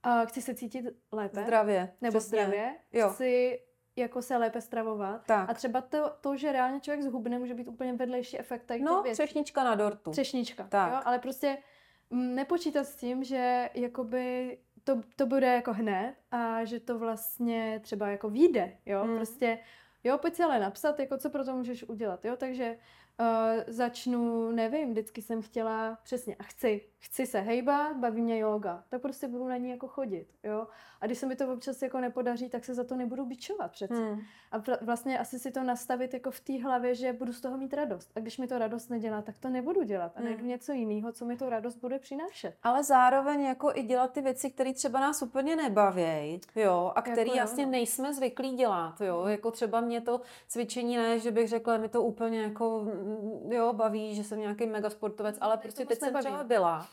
a chci se cítit lépe, Zdravě. nebo přesně. zdravě, Jo. chci jako se lépe stravovat. Tak. A třeba to, to, že reálně člověk zhubne, může být úplně vedlejší efekt No, věcí. třešnička na dortu. Třešnička, Tak. jo? ale prostě mm, nepočítat s tím, že jakoby to, to bude jako hned a že to vlastně třeba jako vyjde, jo, Mm. prostě jo, pojď si ale napsat, jako co pro to můžeš udělat, jo, takže uh, začnu, nevím, vždycky jsem chtěla, přesně, a chci, chci se hejbat, baví mě yoga, tak prostě budu na ní jako chodit, jo, a když se mi to občas jako nepodaří, tak se za to nebudu bičovat přece. Hmm. A vla- vlastně asi si to nastavit jako v té hlavě, že budu z toho mít radost. A když mi to radost nedělá, tak to nebudu dělat. A najdu Hmm. něco jiného, co mi tu radost bude přinášet. Ale zároveň jako i dělat ty věci, které třeba nás úplně nebaví, jo, a které jo, jasně no. nejsme zvyklí dělat, jo, jako třeba mě to cvičení ne, že bych řekla, mi to úplně jako, jo, baví, že jsem nějaký mega sportovec, ale prostě teď jsem třeba byla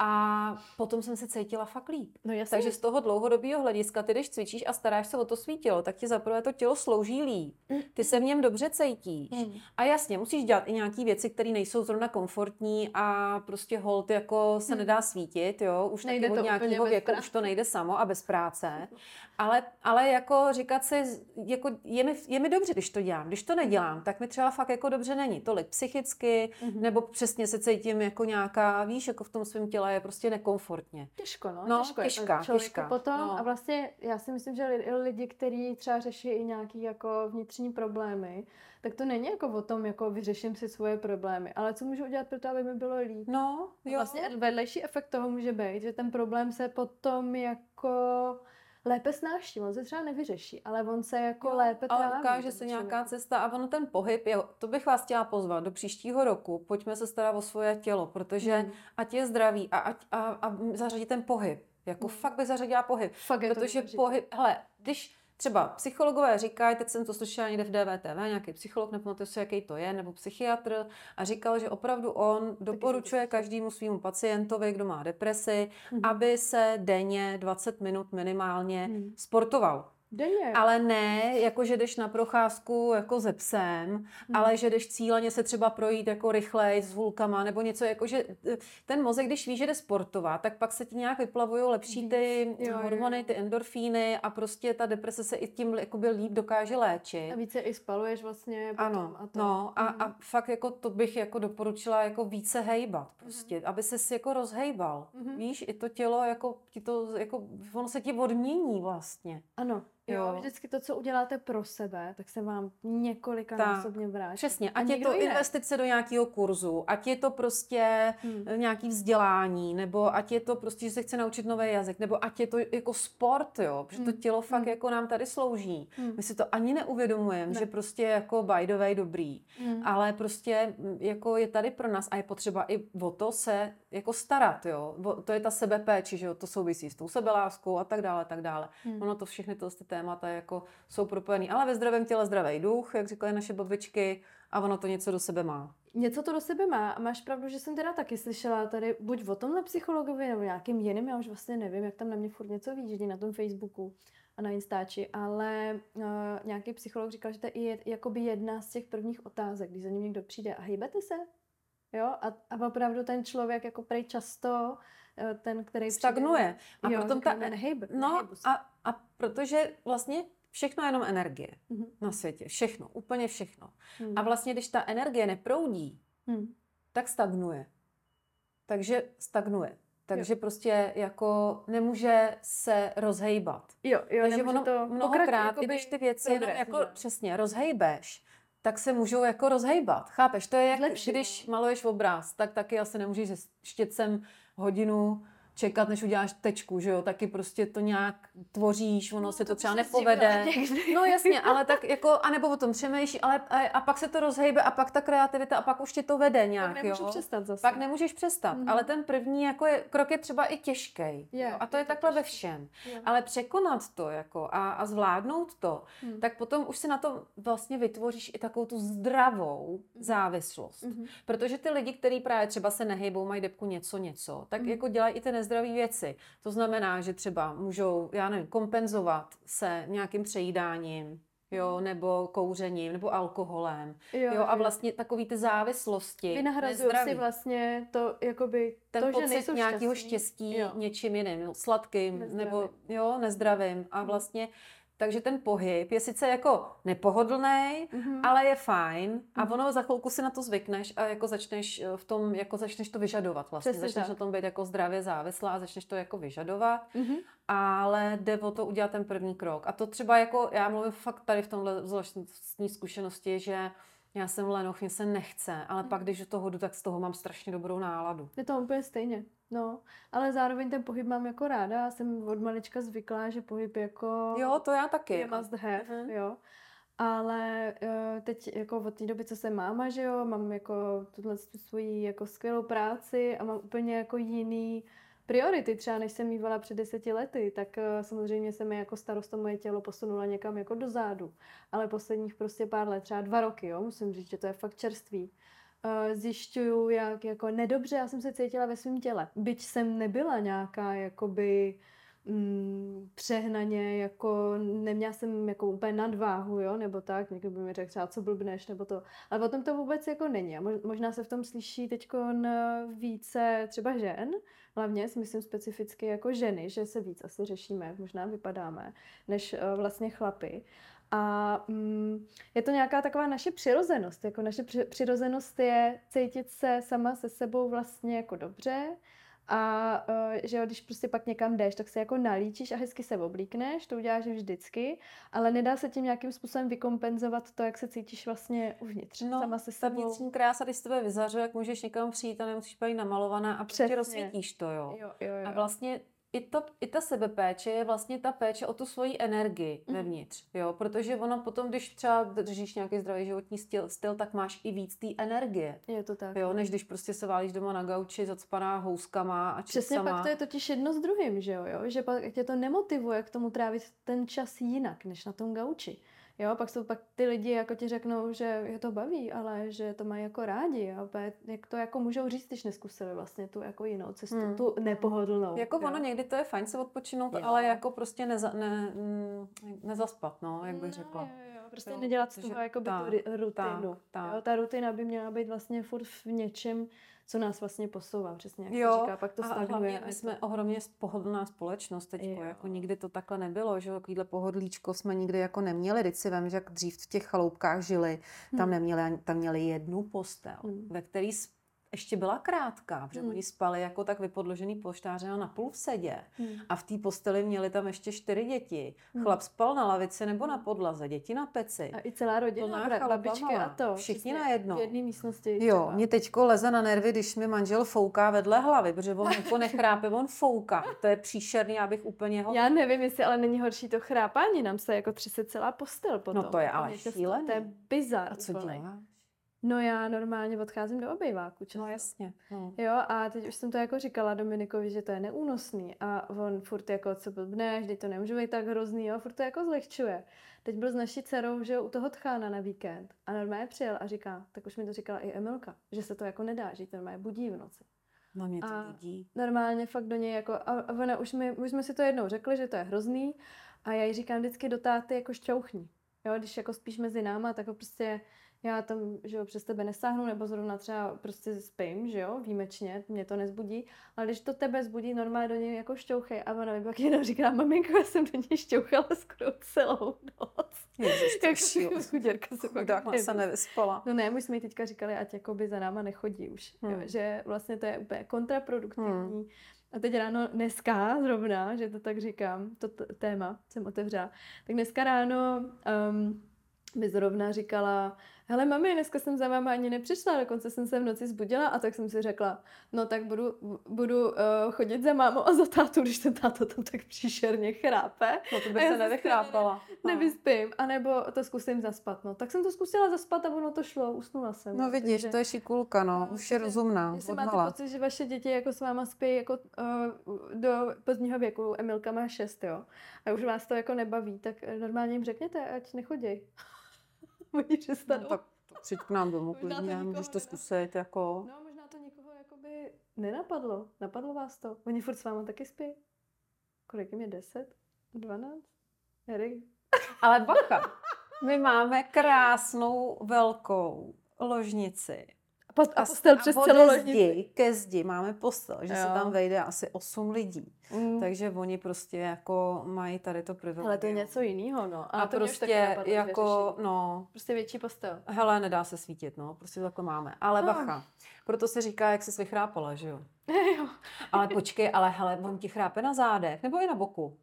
a potom jsem se cítila fakt líp. No. Takže z toho dlouhodobého hlediska, ty když cvičíš a staráš se o to svý tělo, tak ti zaprvé to tělo slouží líp. Ty se v něm dobře cítíš. Mm. A jasně, musíš dělat i nějaké věci, které nejsou zrovna komfortní a prostě hold jako se Hmm. nedá svítit, jo, už Nejde taky to od nějakého věku práce. už to nejde samo a bez práce. Ale, ale jako říkat si, jako je mi, je mi dobře, když to dělám. Když to nedělám, tak mi třeba fakt jako dobře není. Tolik psychicky, Mhm. nebo přesně se cítím jako nějaká, víš, jako v tom svém těle je prostě nekomfortně. Těžko, no. No, těžko je těžká, člověku těžká, Potom, no. A vlastně já si myslím, že li- lidi, kteří třeba řeší i nějaký jako vnitřní problémy, tak to není jako o tom, jako vyřeším si svoje problémy, ale co můžu udělat pro to, aby mi bylo líp. No, A jo. Vlastně vedlejší efekt toho může být, že ten problém se potom jako lépe snáší. On se třeba nevyřeší, ale on se jako Jo, lépe ale tráví. ukáže tomu se nějaká cesta a ono ten pohyb, jo, to bych vás chtěla pozvat do příštího roku, pojďme se starat o svoje tělo, protože Mm. ať je zdravý a, ať, a, a zařadit ten pohyb, jako Mm. fakt bych zařadila pohyb, Fakt je to protože pohyb, hele, když třeba psychologové říkají, teď jsem to slyšela někde v DVTV, nějaký psycholog, nepamatuju si, jaký to je, nebo psychiatr, a říkal, že opravdu on doporučuje každému svýmu pacientovi, kdo má depresi, Mhm. aby se denně 20 minut minimálně Mhm. sportoval. Denně. Ale ne, jako že jdeš na procházku jako ze psem, Hmm. ale že jdeš cíleně se třeba projít jako rychleji s hulkama, nebo něco jako, že eh, ten mozek, když ví, že jde sportovat, tak pak se ti nějak vyplavují lepší ty Jo, hormony, jo. ty endorfíny a prostě ta deprese se i tím jakoby líp dokáže léčit. A více i spaluješ vlastně potom Ano, a to. no a, Mhm. a fakt jako to bych jako doporučila jako více hejbat prostě, aby se jako rozhejbal. Mhm. Víš, i to tělo jako ti to, jako ono se ti odmění vlastně. Ano, jo, vždycky to, co uděláte pro sebe, tak se vám několika násobně vrátí. Přesně, ať je to jiný. investice do nějakého kurzu, ať je to prostě Hmm. nějaký vzdělání, nebo ať je to prostě, že se chce naučit nový jazyk, nebo ať je to jako sport, jo, protože to Hmm. tělo fakt Hmm. jako nám tady slouží. Hmm. My si to ani neuvědomujeme, Ne. že prostě jako by the way dobrý, Hmm. ale prostě jako je tady pro nás a je potřeba i o to se jako starat, jo. To je ta sebepéči, že jo, to souvisí s tou sebeláskou a tak dále, tak dále. Hmm. Ono to všechny to ty témata jako jsou propojený. Ale ve zdravém těle zdravý duch, jak říkaly naše babičky, a ono to něco do sebe má. Něco to do sebe má a máš pravdu, že jsem teda taky slyšela tady buď o tomhle psychologovi nebo nějakým jiným, já už vlastně nevím, jak tam na mě furt něco výjíždí na tom Facebooku a na Instači, ale uh, nějaký psycholog říkal, že to je jakoby jedna z těch prvních otázek, když za ním někdo přijde a hejbete se? Jo, a, a opravdu ten člověk jako prej často ten, který stagnuje. Přijde, a jo, potom ta nehejbe, no a, a protože vlastně všechno je jenom energie mm-hmm. na světě. Všechno, úplně všechno. Mm. A vlastně, když ta energie neproudí, mm. tak stagnuje. Takže stagnuje. Takže jo. prostě jako nemůže se rozhejbat. Jo, jo, Takže ono to mnohokrát, i když ty věci jenom jako přesně rozhejbeš, tak se můžou jako rozhejbat. Chápeš? To je jak Lepší, když no. maluješ obraz, tak taky asi nemůžeš se štětcem hodinu čekat, než uděláš tečku, že jo, taky prostě to nějak tvoříš, ono no, se to, to třeba nepovede. No jasně, ale tak jako, anebo o tom přemýšlíš, ale a, a, pak se to rozhejbe a pak ta kreativita a pak už tě to vede nějak, pak jo. přestat zase. Pak nemůžeš přestat, mm-hmm. ale ten první jako je, krok je třeba i těžký. Yeah, a to je, je takhle ve všem. Yeah. Ale překonat to jako a, a zvládnout to, mm. tak potom už si na to vlastně vytvoříš i takovou tu zdravou mm. závislost. Mm-hmm. Protože ty lidi, kteří právě třeba se nehejbou, mají depku něco, něco, tak mm. jako dělají i ty nezdravé věci. To znamená, že třeba můžou, já nevím, kompenzovat se nějakým přejídáním, jo, nebo kouřením, nebo alkoholem, jo, jo a vlastně takový ty závislosti. Vynahrazují si vlastně to, jakoby, ten to, pocit že nejsou nějakého štěstí jo. něčím jiným, sladkým, nezdravým. nebo jo, nezdravým a vlastně takže ten pohyb je sice jako nepohodlný, mm-hmm. ale je fajn a mm-hmm. ono za chvilku si na to zvykneš a jako začneš eh, v tom, jako začneš to vyžadovat vlastně. Přesně začneš tak. na tom být jako zdravě závislá a začneš to jako vyžadovat, mm-hmm. ale jde o to udělat ten první krok. A to třeba jako, já mluvím fakt tady v tomhle zvláštní zkušenosti, že já jsem lenoch, mě se nechce, ale mm. pak, když to hodu, tak z toho mám strašně dobrou náladu. Je to úplně stejně. No, ale zároveň ten pohyb mám jako ráda. Já jsem od malička zvyklá, že pohyb jako... Jo, to já taky. Je must have, uh-huh. jo. Ale uh, teď jako od té doby, co jsem máma, že jo, mám jako tuhle svoji jako skvělou práci a mám úplně jako jiný priority, třeba než jsem mývala před deseti lety, tak uh, samozřejmě se mi jako starost moje tělo posunula někam jako do zádu. Ale posledních prostě pár let, třeba dva roky, jo, musím říct, že to je fakt čerstvý zjišťuju, jak jako nedobře já jsem se cítila ve svém těle. Byť jsem nebyla nějaká jakoby mm, přehnaně, jako neměla jsem jako úplně nadváhu, jo, nebo tak, někdo by mi řekl třeba, co blbneš, nebo to, ale potom to vůbec jako není a možná se v tom slyší teď více třeba žen, hlavně si myslím specificky jako ženy, že se víc asi řešíme, možná vypadáme, než uh, vlastně chlapy. A mm, je to nějaká taková naše přirozenost. Jako naše při, přirozenost je cítit se sama se sebou vlastně jako dobře. A uh, že jo, když prostě pak někam jdeš, tak se jako nalíčíš a hezky se oblíkneš, to uděláš vždycky, ale nedá se tím nějakým způsobem vykompenzovat to, jak se cítíš vlastně uvnitř, no, sama se sebou. ta vnitřní krása, když z tebe vyzařuje, jak můžeš někam přijít a nemusíš být namalovaná a prostě rozsvítíš to, jo. Jo, jo, jo. A vlastně i, to, i ta sebepéče je vlastně ta péče o tu svoji energii mm. vevnitř, jo, protože ono potom, když třeba držíš nějaký zdravý životní styl, styl tak máš i víc té energie. Je to tak. Jo, než když prostě se válíš doma na gauči zacpaná houskama a Přesně sama. pak to je totiž jedno s druhým, že jo, jo, že pak tě to nemotivuje k tomu trávit ten čas jinak, než na tom gauči. Jo, pak jsou pak ty lidi jako ti řeknou, že je to baví, ale že to mají jako rádi. Jo? Jak to jako můžou říct, když neskusili vlastně tu jako jinou cestu, hmm. tu nepohodlnou. Jako jo? ono někdy to je fajn se odpočinout, jo. ale jako prostě neza, ne, mm, nezaspat, no, jak bych no, řekla. Jo, jo, prostě jo, nedělat z toho jako ta, tu rutinu. Ta, ta. Jo? Ta rutina by měla být vlastně furt v něčem, co nás vlastně posouvá, přesně jak jo, říká, pak to. A my jsme to... ohromně pohodlná společnost teď, jako nikdy to takhle nebylo, že takovýhle pohodlíčko jsme nikdy jako neměli, teď si vem, že jak dřív v těch chaloupkách žili, tam hmm. neměli, tam měli jednu postel, hmm. ve který ještě byla krátká, protože hmm. oni spali jako tak vypodložený poštáře na půl v sedě hmm. a v té posteli měli tam ještě čtyři děti. Hmm. Chlap spal na lavici nebo na podlaze, děti na peci. A i celá rodina, babičky a to. Všichni na jedno. V jedné místnosti. Jo, třeba. mě teďko leze na nervy, když mi manžel fouká vedle hlavy, protože on jako nechrápe, on fouká. To je příšerný, já bych úplně ho... Já nevím, jestli ale není horší to chrápání, nám se jako třese celá postel potom. No to je ale šílený. To je bizar. A co děláš? No já normálně odcházím do obejváku často. No jasně. No. Jo, a teď už jsem to jako říkala Dominikovi, že to je neúnosný a on furt jako co blbneš, teď to nemůže být tak hrozný, jo, furt to jako zlehčuje. Teď byl s naší dcerou, že u toho tchána na víkend a normálně přijel a říká, tak už mi to říkala i Emilka, že se to jako nedá, že to normálně budí v noci. No mě to A budí. Normálně fakt do něj jako, a ona už, my, už jsme si to jednou řekli, že to je hrozný a já jí říkám vždycky do táty jako šťouchni. Jo, když jako spíš mezi náma, tak ho prostě já tam, že jo, přes tebe nesáhnu, nebo zrovna třeba prostě spím, že jo, výjimečně, mě to nezbudí, ale když to tebe zbudí, normálně do něj jako šťouchej a ona mi pak jenom říká, maminko, já jsem do něj šťouchala skoro celou noc. Ježiš, chuděrka se pak Chudák se nevyspala. No ne, my jsme jí teďka říkali, ať jakoby za náma nechodí už. Hmm. Jo, že vlastně to je úplně kontraproduktivní. Hmm. A teď ráno, dneska zrovna, že to tak říkám, to t- téma jsem otevřela, tak dneska ráno um, mi zrovna říkala, hele mami, dneska jsem za váma ani nepřišla, dokonce jsem se v noci zbudila a tak jsem si řekla, no tak budu, budu uh, chodit za mámou a za tátu, když ten táto tam tak příšerně chrápe No to já se nevychrápala. No. nevyspím, anebo to zkusím zaspat. No. Tak jsem to zkusila zaspat a ono to šlo, usnula jsem. No vidíš, Takže- to je šikulka, no. No, Už je rozumná, Jestli máte pocit, že vaše děti jako s váma spí jako uh, do pozdního věku, Emilka má šest, jo, a už vás to jako nebaví, tak normálně jim řekněte, ať nechoděj. Oni přestanou. No, tak přijď k nám domů, klidně, nikoho můžeš to zkusit, jako... No, možná to někoho jakoby nenapadlo. Napadlo vás to? Oni furt s váma taky spí? Kolik jim je? Deset? Dvanáct? Erik? Ale bacha, my máme krásnou velkou ložnici. A, po, a postel přes ode celou zdi ložnici. ke zdi máme postel, že se Jo. tam vejde asi 8 lidí. Mm. Takže oni prostě jako mají tady to privilegium. Ale to je něco jiného, no. A to už taky prostě napadlo, jako, no, Prostě větší postel. hele, nedá se svítit, no, prostě takhle máme. Ale No. bacha, proto se říká, jak se vychrápala, že jo. jo. Ale počkej, ale hele, on ti chrápe na zádech, nebo i na boku.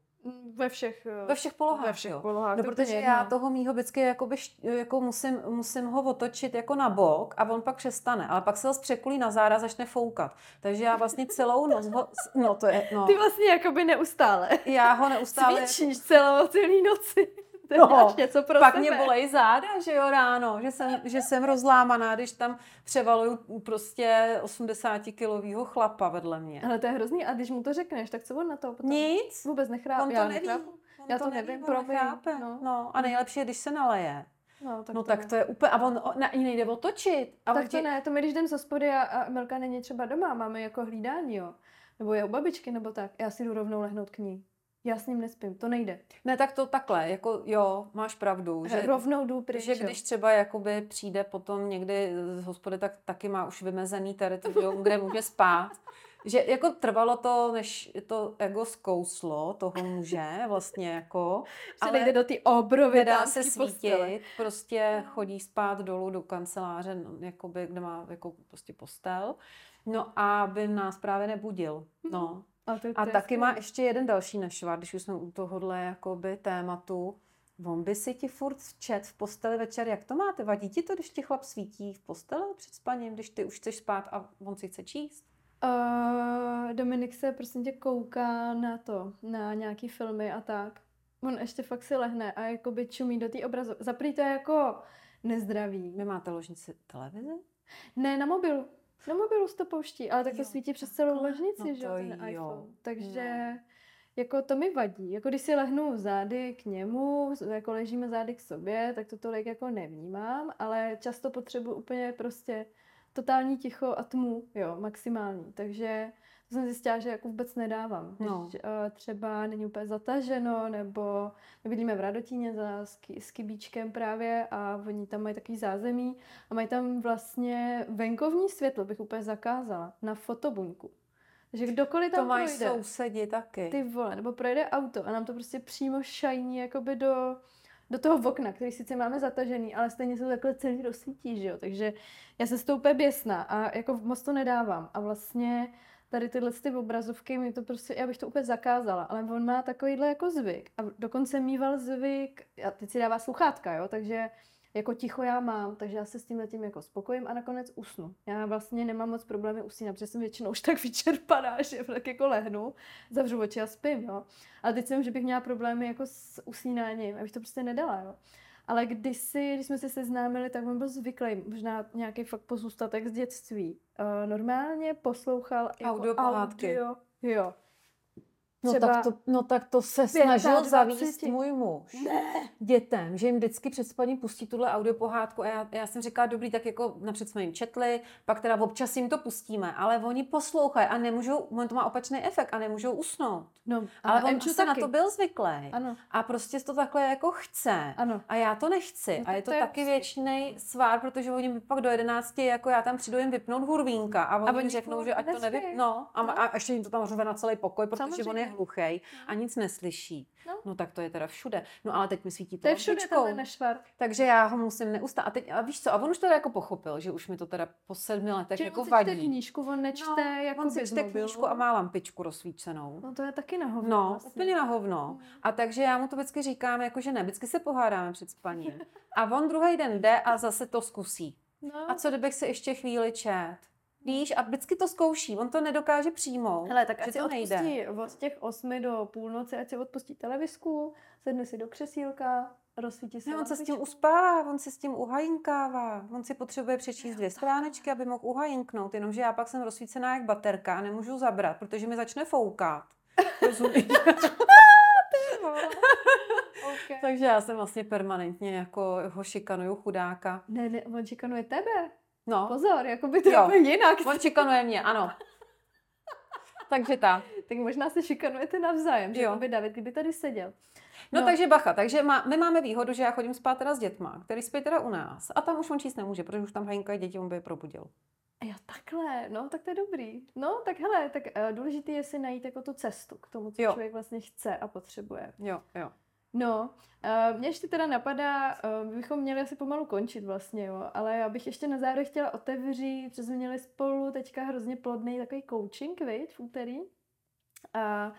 Ve všech, eh, Ve všech polohách, ve všech jo. polohách. No, protože úplně já jedno. toho mýho vždycky jakoby, jako musím, musím ho otočit jako na bok a on pak přestane. Ale pak se ho překulí na záda a začne foukat. Takže já vlastně celou noc ho, no to je, no, Ty vlastně jakoby neustále já ho neustále, cvičíš celou celý noci. Ty No, něco pro pak sebe. mě bolej záda, že jo, ráno, že jsem, že jsem rozlámaná, když tam převaluju prostě 80 kilovýho chlapa vedle mě. Ale to je hrozný. A když mu to řekneš, tak co on na to potom? Nic, Vůbec nechráp. on to já neví. nechápu. On Já to neví, nevím, on promiň, nechápe. no. No. a nejlepší je, když se naleje. No, tak no to tak ne. to je úplně, a on na, nejde otočit. A on tak to ti- ne, to my když jdem z hospody a, a Milka není třeba doma, máme jako hlídání, jo. Nebo je u babičky, nebo tak. Já si jdu rovnou lehnout k ní. Já s ním nespím, to nejde. Ne, tak to takhle, jako jo, máš pravdu, že, rovnou jdu pryč, že když třeba jakoby přijde potom někdy z hospody, tak taky má už vymezený teritorium, kde může spát. Že jako trvalo to, než to ego zkouslo toho muže, vlastně jako, Se nejde do ty obrovy nedá se dámský postele. svítit, prostě chodí spát dolů do kanceláře, no, jakoby, kde má jako prostě postel, no a aby nás právě nebudil, no. A, to, A to je taky má ještě jeden další nešvar, když už jsme u tohohle jakoby tématu. On by si ti furt čet v posteli večer, jak to máte? Vadí ti to, když ti chlap svítí v posteli před spaním, když ty už chceš spát a on si chce číst? Uh, Dominik se prosím tě kouká na to, na nějaký filmy a tak. On ještě fakt si lehne a jakoby čumí do té obrazu. Zaprý to je jako nezdravý. Vy máte ložnici televize? Ne, na mobilu. Na mobilu se to pouští, ale tak to Jo, svítí přes celou ložnici, No že ten jo. iPhone. Takže jako to mi vadí. Jako když si lehnu zády k němu, jako ležíme zády k sobě, tak to tolik jako nevnímám, ale často potřebuji úplně prostě totální ticho a tmu, jo, maximální. Takže jsem zjistila, že jako vůbec nedávám. No. Když uh, třeba není úplně zataženo, nebo my bydlíme v Radotíně za ski, s kybíčkem právě a oni tam mají takový zázemí a mají tam vlastně venkovní světlo, bych úplně zakázala, na fotobuňku. Takže kdokoliv tam To mají projde, sousedi taky. ty vole, nebo projde auto a nám to prostě přímo šajní jakoby do, do toho okna, který sice máme zatažený, ale stejně se to takhle celý rozsvítí, že jo, takže já se s tou úplně běsná a jako moc to nedávám a vlastně tady tyhle ty obrazovky, mi to prostě, já bych to úplně zakázala, ale on má takovýhle jako zvyk a dokonce mýval zvyk, a teď si dává sluchátka, jo, takže jako ticho já mám, takže já se s tím tím jako spokojím a nakonec usnu. Já vlastně nemám moc problémy usínat, protože jsem většinou už tak vyčerpaná, že tak jako lehnu, zavřu oči a spím, jo. Ale teď jsem, že bych měla problémy jako s usínáním, abych to prostě nedala, jo. Ale kdysi, když jsme se seznámili, tak on byl zvyklý, možná nějaký fakt pozůstatek z dětství. Uh, normálně poslouchal jako Audio audio, jo. No tak, to, no tak to se 25. snažil zavíst můj muž Ne. dětem, že jim vždycky před spaním pustí tuhle audiopohádku a já, já jsem říkala, dobrý, tak jako napřed jsme jim četli, pak teda občas jim to pustíme, ale oni poslouchají a nemůžou, on to má opačný efekt a nemůžou usnout. No, Ale on on prostě na to byl zvyklý. Ano, A prostě to takhle jako chce. ano. A já to nechci. No a je to, to je taky prostě- věčný svár, protože oni mi pak do jedenácti, jako já tam přijdu jim vypnout hurvínka a oni, A oni řeknou, že ať to nespí. nevy... No, a, No. a ještě jim to tam řve na celý pokoj, protože on Samozřejmě. je hluchý a nic neslyší. No. No tak to je teda všude. No ale teď mi svítí To je to všude lampičkou. tenhle nešvar. Takže já ho musím neustále. A, teď, a víš co, a on už teda jako pochopil, že už mi to teda po sedmi letech Čili jako on si čte vadí. knížku, on nečte No, jako on si čte knížku a má lampičku rozsvícenou. No to je taky na hovno. No, vlastně. úplně na hovno. A takže já mu to vždycky říkám, jako že ne, vždycky se pohádáme před spaním. A on druhý den jde a zase to zkusí. No. A co kdybych si ještě chvíli čet? Víš, a vždycky to zkouší, on to nedokáže přijmout, Hele, tak ať si to nejde. odpustí od těch osmi do půlnoci, ať si odpustí televizku, sedne si do křesílka, rozsvítí si Ne, on se s tím uspává, on se s tím uhajinkává, on si potřebuje přečíst dvě stránečky, aby mohl uhajinknout, jenomže já pak jsem rozsvícená jak baterka a nemůžu zabrat, protože mi začne foukat. Rozumíš? Okay. Takže já jsem vlastně permanentně jako ho šikanuju chudáka. Ne, ne, on šikanuje tebe. No, Pozor, jako by to Jo. úplně jinak. on šikanuje mě, ano. Takže tak. Tak možná se šikanujete navzájem, že Jo. by David, kdyby tady seděl. No, No. takže bacha, takže má, my máme výhodu, že já chodím spát teda s dětma, který spí teda u nás. A tam už on číst nemůže, protože už tam hajinkají děti, on by je probudil. Jo, takhle, no, tak to je dobrý. No, tak hele, tak uh, důležité je si najít jako tu cestu k tomu, co Jo. člověk vlastně chce a potřebuje. Jo, jo. No, uh, mě ještě teda napadá, uh, bychom měli asi pomalu končit vlastně, jo, ale já bych ještě na závěr chtěla otevřít, protože jsme měli spolu teďka hrozně plodný takový coaching, viď, v úterý. A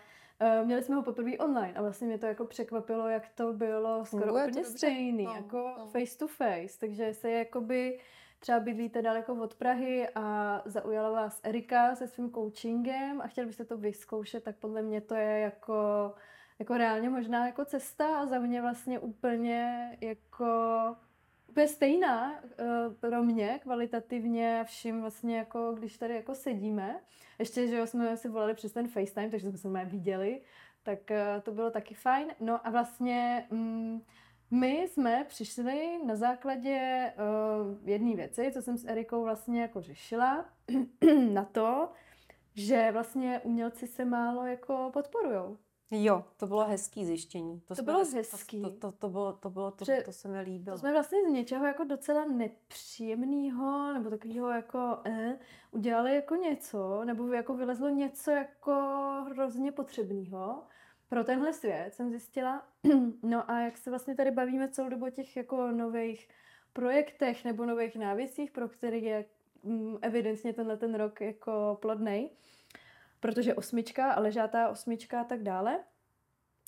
uh, měli jsme ho poprvé online a vlastně mě to jako překvapilo, jak to bylo skoro Funguje úplně stejný, No, jako no. face to face, takže se jakoby třeba bydlíte daleko od Prahy a zaujala vás Erika se svým coachingem a chtěli byste to vyzkoušet, tak podle mě to je jako jako reálně možná jako cesta a za mě vlastně úplně jako úplně stejná uh, pro mě kvalitativně vším vlastně jako když tady jako sedíme. Ještě, že jsme si volali přes ten FaceTime, takže jsme se normálně viděli, tak uh, to bylo taky fajn. No a vlastně mm, my jsme přišli na základě uh, jedné věci, co jsem s Erikou vlastně jako řešila, na to, že vlastně umělci se málo jako podporujou. Jo, to bylo hezký zjištění. To jsme bylo hezký. To, to, to, bylo, to, bylo, to, Že- to se mi líbilo. To jsme vlastně z něčeho jako docela nepříjemného, nebo takového jako eh, udělali jako něco, nebo jako vylezlo něco jako hrozně potřebného pro tenhle svět, jsem zjistila. No a jak se vlastně tady bavíme celou dobu o těch jako nových projektech nebo nových návěcích, pro který je mm, evidentně tenhle ten rok jako plodnej, protože osmička a ležátá osmička a tak dále,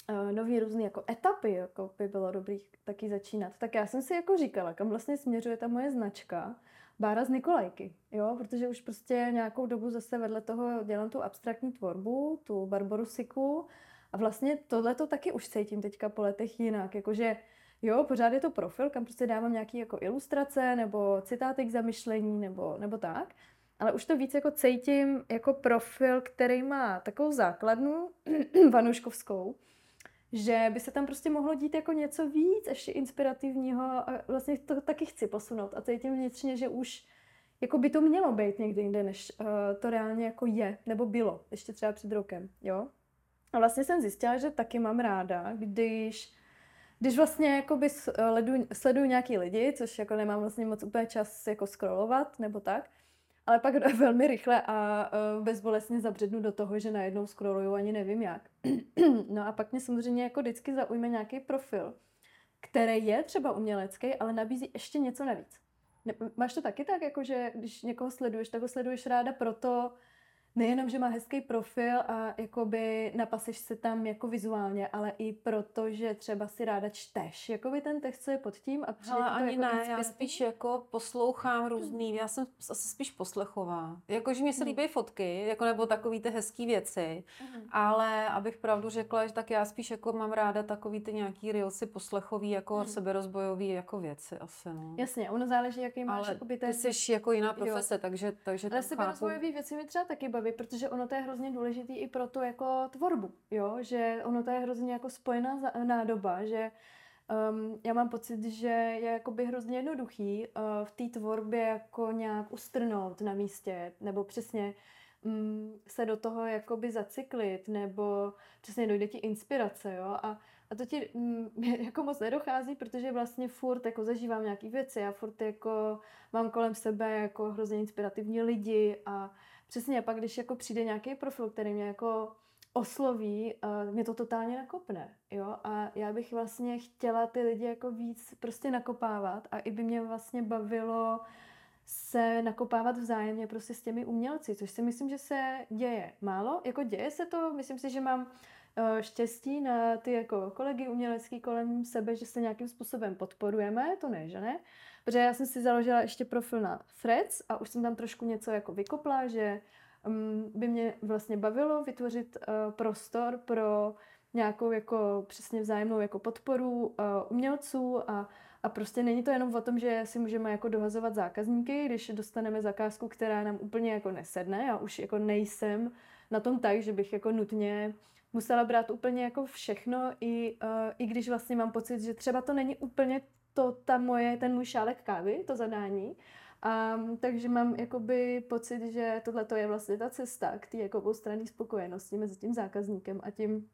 uh, nový různý jako etapy, jako by bylo dobrý taky začínat. Tak já jsem si jako říkala, kam vlastně směřuje ta moje značka, Bára z Nikolajky, jo, protože už prostě nějakou dobu zase vedle toho dělám tu abstraktní tvorbu, tu Barbarusiku a vlastně tohle to taky už cítím teďka po letech jinak, jakože jo, pořád je to profil, kam prostě dávám nějaký jako ilustrace nebo citáty k zamyšlení nebo, nebo tak, ale už to víc jako cítím jako profil, který má takovou základnu vanuškovskou, že by se tam prostě mohlo dít jako něco víc, ještě inspirativního a vlastně to taky chci posunout a cítím vnitřně, že už jako by to mělo být někde jinde, než uh, to reálně jako je, nebo bylo, ještě třeba před rokem, jo. A vlastně jsem zjistila, že taky mám ráda, když když vlastně jakoby sleduju, sleduju nějaký lidi, což jako nemám vlastně moc úplně čas jako scrollovat nebo tak, ale pak velmi rychle a uh, bezbolestně zabřednu do toho, že najednou scrolluju ani nevím jak. no a pak mě samozřejmě jako vždycky zaujme nějaký profil, který je třeba umělecký, ale nabízí ještě něco navíc. Ne, máš to taky tak, jako že když někoho sleduješ, tak ho sleduješ ráda proto, nejenom, že má hezký profil a jakoby napaseš se tam jako vizuálně, ale i proto, že třeba si ráda čteš, jakoby ten text, co je pod tím a přijde to ani jako ne, já spíš jako poslouchám různý, já jsem asi spíš poslechová. Jakože mi se hmm. líbí fotky, jako nebo takový ty hezký věci, hmm. ale abych pravdu řekla, že tak já spíš jako mám ráda takový ty nějaký reelsy poslechový, jako hmm. seberozbojový jako věci asi, no. Jasně, ono záleží, jaký máš ale jakoby ten... ty jsi jako jiná profese, jo. takže, takže Ale seberozbojový věci mi třeba taky baví, protože ono to je hrozně důležitý i pro tu jako tvorbu, jo, že ono to je hrozně jako spojená nádoba, že um, já mám pocit, že je jakoby hrozně jednoduchý uh, v té tvorbě jako nějak ustrnout na místě, nebo přesně um, se do toho jakoby zacyklit, nebo přesně dojde ti inspirace, jo, a a to ti mm, jako moc nedochází, protože vlastně furt jako zažívám nějaký věci a furt jako mám kolem sebe jako hrozně inspirativní lidi a přesně pak, když jako přijde nějaký profil, který mě jako osloví, uh, mě to totálně nakopne, jo, a já bych vlastně chtěla ty lidi jako víc prostě nakopávat a i by mě vlastně bavilo se nakopávat vzájemně prostě s těmi umělci, což si myslím, že se děje málo, jako děje se to, myslím si, že mám štěstí na ty jako kolegy umělecký kolem sebe, že se nějakým způsobem podporujeme, to ne, že ne, Protože já jsem si založila ještě profil na Threads a už jsem tam trošku něco jako vykopla, že um, by mě vlastně bavilo vytvořit uh, prostor pro nějakou jako přesně vzájemnou jako podporu uh, umělců a, a prostě není to jenom o tom, že si můžeme jako dohazovat zákazníky, když dostaneme zakázku, která nám úplně jako nesedne. Já už jako nejsem na tom tak, že bych jako nutně musela brát úplně jako všechno, i, uh, i když vlastně mám pocit, že třeba to není úplně to ta moje, ten můj šálek kávy, to zadání. A, takže mám jakoby pocit, že tohle je vlastně ta cesta k té jako oboustranné spokojenosti mezi tím zákazníkem a tím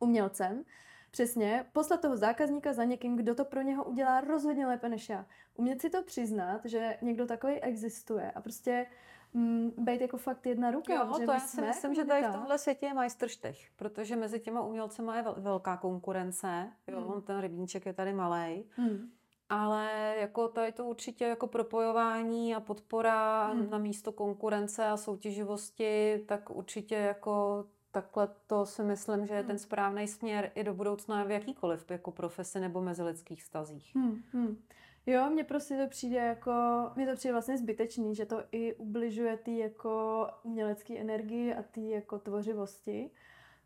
umělcem. Přesně, poslat toho zákazníka za někým, kdo to pro něho udělá rozhodně lépe než já. Umět si to přiznat, že někdo takový existuje a prostě mm, být jako fakt jedna ruka. Jo, že to já si myslím, že tady v tomhle světě je majstrštech, protože mezi těma umělcema je velká konkurence. Jo, hmm. ten rybníček je tady malý. Hmm. Ale jako tady to určitě jako propojování a podpora hmm. na místo konkurence a soutěživosti, tak určitě jako takhle to si myslím, že je ten hmm. správný směr i do budoucna v jakýkoliv jako profesi nebo mezilidských stazích. Hmm, hmm. Jo, mně prostě to přijde jako, mně to přijde vlastně zbytečný, že to i ubližuje ty jako umělecké energii a ty jako tvořivosti.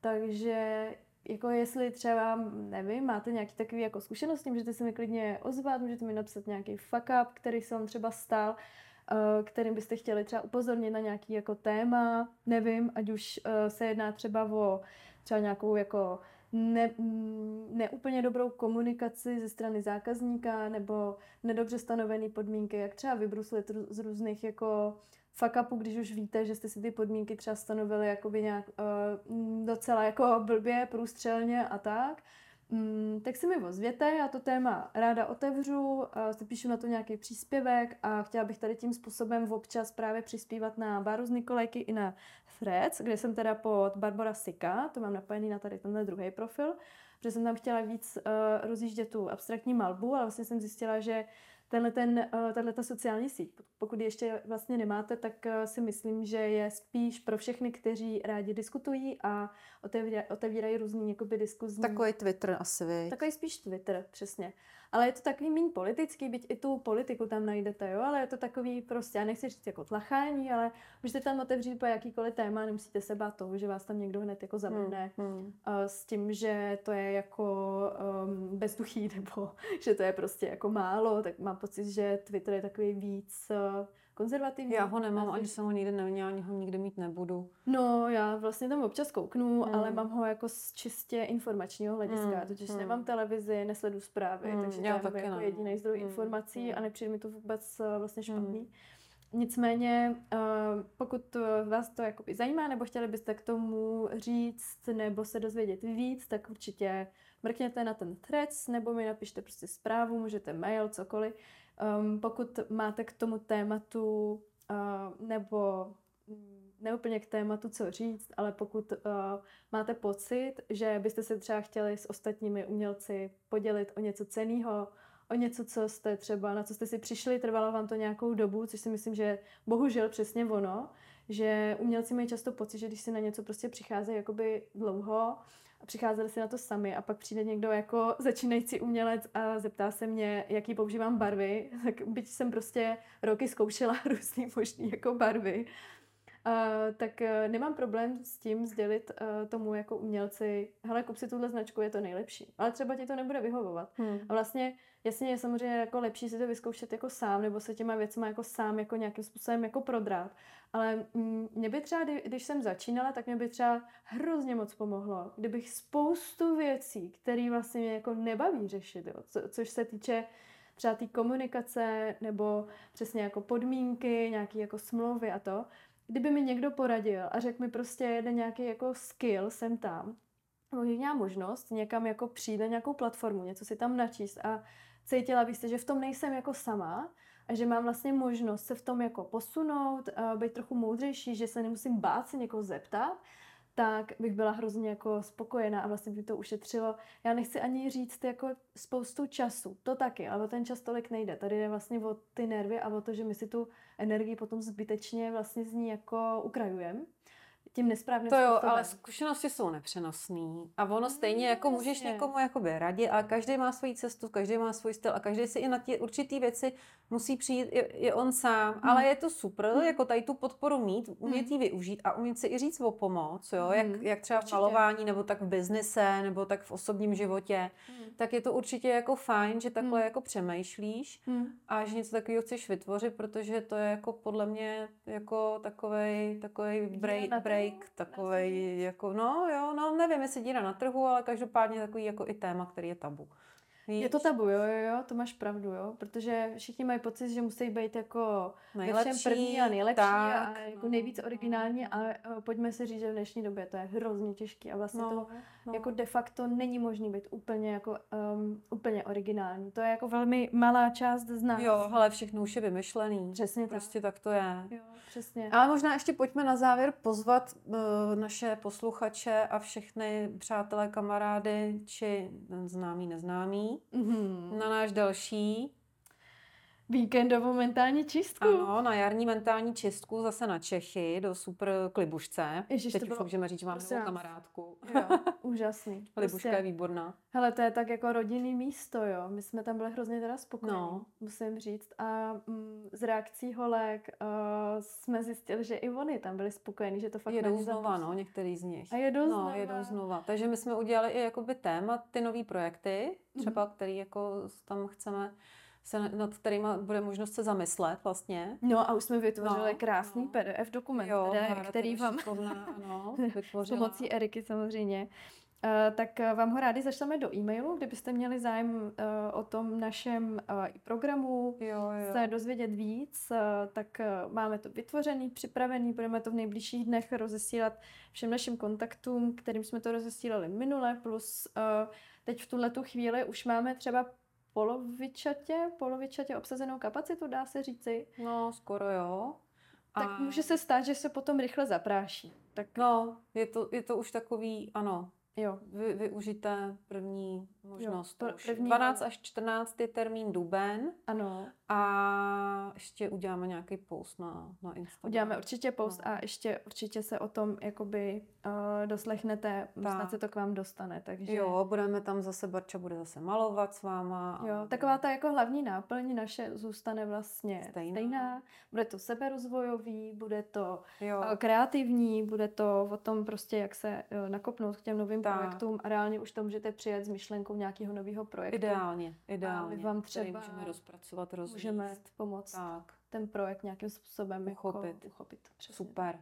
Takže jako jestli třeba, nevím, máte nějaký takový jako zkušenosti, můžete se mi klidně ozvat, můžete mi napsat nějaký fuck up, který se vám třeba stal, eh, kterým byste chtěli třeba upozornit na nějaký jako téma, nevím, ať už eh, se jedná třeba o třeba nějakou jako ne, mm, neúplně dobrou komunikaci ze strany zákazníka nebo nedobře stanovené podmínky, jak třeba vybruslit z různých jako fuck upu, když už víte, že jste si ty podmínky třeba stanovili jakoby nějak uh, docela jako blbě, průstřelně a tak, um, tak si mi ozvěte, já to téma ráda otevřu, uh, na to nějaký příspěvek a chtěla bych tady tím způsobem občas právě přispívat na Baru z Nikolajky i na Threads, kde jsem teda pod Barbara Sika, to mám napojený na tady tenhle druhý profil, protože jsem tam chtěla víc uh, rozjíždět tu abstraktní malbu, ale vlastně jsem zjistila, že tenhle ten, eh, tahle ta sociální síť. Pokud ji ještě vlastně nemáte, tak eh, si myslím, že je spíš pro všechny, kteří rádi diskutují a otevírají, otevírají různý jakoby diskuzní. Takový Twitter asi, vy. Takový spíš Twitter, přesně. Ale je to takový méně politický, byť i tu politiku tam najdete, jo, ale je to takový prostě, já nechci říct jako tlachání, ale můžete tam otevřít po jakýkoliv téma, nemusíte se bát toho, že vás tam někdo hned jako zavrne hmm, hmm. s tím, že to je jako um, bezduchý nebo že to je prostě jako málo, tak mám pocit, že Twitter je takový víc uh, konzervativní. Já ho nemám, ani jsem ho nikdy neměla, ani ho nikdy mít nebudu. No, já vlastně tam občas kouknu, hmm. ale mám ho jako z čistě informačního hlediska, hmm. totiž hmm. nemám televizi, nesledu zprávy, hmm. takže já to je jako jediný zdroj hmm. informací hmm. a nepřijde mi to vůbec uh, vlastně špatný. Hmm. Nicméně, uh, pokud vás to jakoby zajímá, nebo chtěli byste k tomu říct, nebo se dozvědět víc, tak určitě mrkněte na ten threads, nebo mi napište prostě zprávu, můžete mail, cokoliv. Um, pokud máte k tomu tématu uh, nebo mm, neúplně k tématu, co říct, ale pokud uh, máte pocit, že byste se třeba chtěli s ostatními umělci podělit o něco ceného, o něco, co jste třeba, na co jste si přišli, trvalo vám to nějakou dobu, což si myslím, že bohužel přesně ono, že umělci mají často pocit, že když si na něco prostě přicházejí jakoby dlouho a přicházeli si na to sami a pak přijde někdo jako začínající umělec a zeptá se mě, jaký používám barvy, tak byť jsem prostě roky zkoušela různý možný jako barvy, Uh, tak uh, nemám problém s tím sdělit uh, tomu jako umělci, hele, kup si tuhle značku, je to nejlepší. Ale třeba ti to nebude vyhovovat. Hmm. A vlastně, jasně je samozřejmě jako lepší si to vyzkoušet jako sám, nebo se těma věcma jako sám jako nějakým způsobem jako prodrát. Ale mm, mě by třeba, když jsem začínala, tak mě by třeba hrozně moc pomohlo, kdybych spoustu věcí, které vlastně mě jako nebaví řešit, jo, co, což se týče třeba té tý komunikace, nebo přesně jako podmínky, nějaké jako smlouvy a to, kdyby mi někdo poradil a řekl mi prostě jeden nějaký jako skill sem tam, nebo možnost někam jako přijít na nějakou platformu, něco si tam načíst a cítila bych se, že v tom nejsem jako sama a že mám vlastně možnost se v tom jako posunout, být trochu moudřejší, že se nemusím bát se někoho zeptat, tak bych byla hrozně jako spokojená a vlastně by to ušetřilo. Já nechci ani říct jako spoustu času, to taky, ale o ten čas tolik nejde. Tady jde vlastně o ty nervy a o to, že my si tu energii potom zbytečně vlastně z ní jako ukrajujeme tím nesprávným To jo, způsobem. ale zkušenosti jsou nepřenosné. A ono stejně jako no, můžeš jasně. někomu jakoby radit, a každý má svoji cestu, každý má svůj styl a každý si i na ty určitý věci musí přijít je, je on sám. Hmm. Ale je to super, jako tady tu podporu mít, umět ji využít a umět si i říct o pomoc, jo? Jak, Hmm. jak třeba v malování, nebo tak v biznise, nebo tak v osobním životě. Hmm. Tak je to určitě jako fajn, že takhle Hmm. jako přemýšlíš Hmm. a že něco takového chceš vytvořit, protože to je jako podle mě jako takovej, takovej break, na takovej, se jako no jo, no nevím, jestli díra na trhu, ale každopádně takový jako i téma, který je tabu. Víš? Je to tabu, jo, jo, jo, to máš pravdu, jo, protože všichni mají pocit, že musí být jako ve všem Nejlepší, první a nejlepší tak, a jako no, nejvíc no, originální, no. ale eh, pojďme si říct, že v dnešní době to je hrozně těžké a vlastně No, to no. jako de facto není možný být úplně jako um, úplně originální. To je jako velmi malá část z nás. Jo, hele, všechno už je vymyšlený. Přesně tak. Prostě tak to je. Jo, přesně. Ale možná ještě pojďme na závěr pozvat uh, naše posluchače a všechny přátelé, kamarády, či známí, neznámí, Mhm. na náš další Víkendovou mentální čistku. Ano, na jarní mentální čistku zase na Čechy do super Klibušce. Ježiš, Teď to už bylo- můžeme říct, že mám vás. kamarádku. Jo, úžasný. Klibuška je výborná. Hele, to je tak jako rodinný místo, jo. My jsme tam byli hrozně teda spokojení, No. musím říct. A mm, z reakcí holek uh, jsme zjistili, že i oni tam byli spokojení, že to fakt Jedou znova, no, některý z nich. A jedou no, znova. jedou znova. Takže my jsme udělali i jakoby téma, ty nové projekty, Mhm. třeba, který jako tam chceme, se, nad kterými bude možnost se zamyslet vlastně. No a už jsme vytvořili No, krásný no. PDF dokument, Jo, teda, který vám ano, pomocí Eriky samozřejmě. Uh, tak uh, vám ho rádi zašleme do e-mailu, kdybyste měli zájem uh, o tom našem uh, programu, Jo, jo. se dozvědět víc, uh, tak uh, máme to vytvořený, připravený, budeme to v nejbližších dnech rozesílat všem našim kontaktům, kterým jsme to rozesílali minule, plus uh, teď v tuhle tu chvíli už máme třeba polovičatě, polovičatě obsazenou kapacitu, dá se říci. No, skoro jo. Tak může se stát, že se potom rychle zapráší. Tak No, je to, je to už takový, ano, jo, vy, využité první možnost. pr- už. první- 12 až 14 je termín duben ano. a ještě uděláme nějaký post na, na Instagram. Uděláme určitě post No. a ještě určitě se o tom jakoby uh, doslechnete, snad Tak. se to k vám dostane, takže... Jo, budeme tam zase, Barča bude zase malovat s váma. a- Jo, taková ta jako hlavní náplň naše zůstane vlastně Stejná. stejná. Bude to seberozvojový, bude to Jo, eh, kreativní, bude to o tom prostě, jak se eh, nakopnout k těm novým. Projektům a reálně už to můžete přijet s myšlenkou nějakého nového projektu. ideálně, ideálně. vám který třeba můžeme rozpracovat, rozvíjet. Můžeme pomoct Tak, ten projekt nějakým způsobem Uchopit. Jako uchopit. Přesně. super.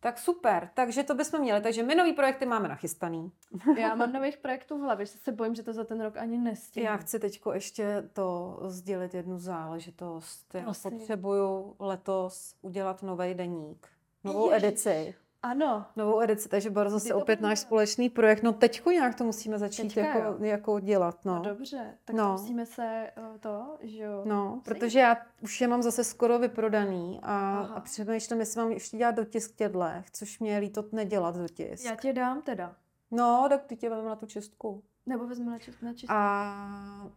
Tak super, takže to bychom měli. Takže my nový projekty máme nachystaný. Já mám nových projektů v hlavě, že se bojím, že to za ten rok ani nestihnu. Já chci teď ještě to sdělit jednu záležitost. Já Prosím. potřebuju letos udělat nový deník. Novou Ježiš. edici. Ano, Novou edici, takže Kdy to opět náš společný projekt. No teďko nějak to musíme začít Teďka, jako, jo. jako dělat. no. No. dobře, tak No. musíme se eh, to, že jo. No, Musí. protože já už je mám zase skoro vyprodaný a, Aha. a přemýšlím, jestli mám ještě dělat dotisk tědlech, což mě je líto nedělat dotisk. Já ti dám teda. No, tak ty tě vezmu na tu čistku. Nebo vezmu na, čist, na čist. A,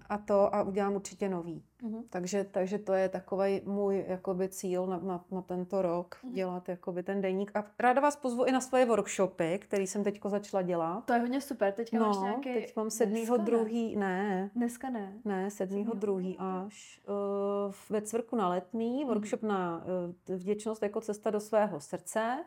a a to a udělám určitě nový. Mhm. Takže, takže to je takový můj jakoby, cíl na, na, na tento rok, Mhm. dělat jakoby, ten deník. A ráda vás pozvu i na svoje workshopy, který jsem teď začala dělat. To je hodně super. Teďka máš No, nějaký... teď mám sedmýho druhý, ne, Dneska ne. ne, sedmýho druhý až uh, ve Cvrku na letný, workshop na uh, vděčnost jako cesta do svého srdce.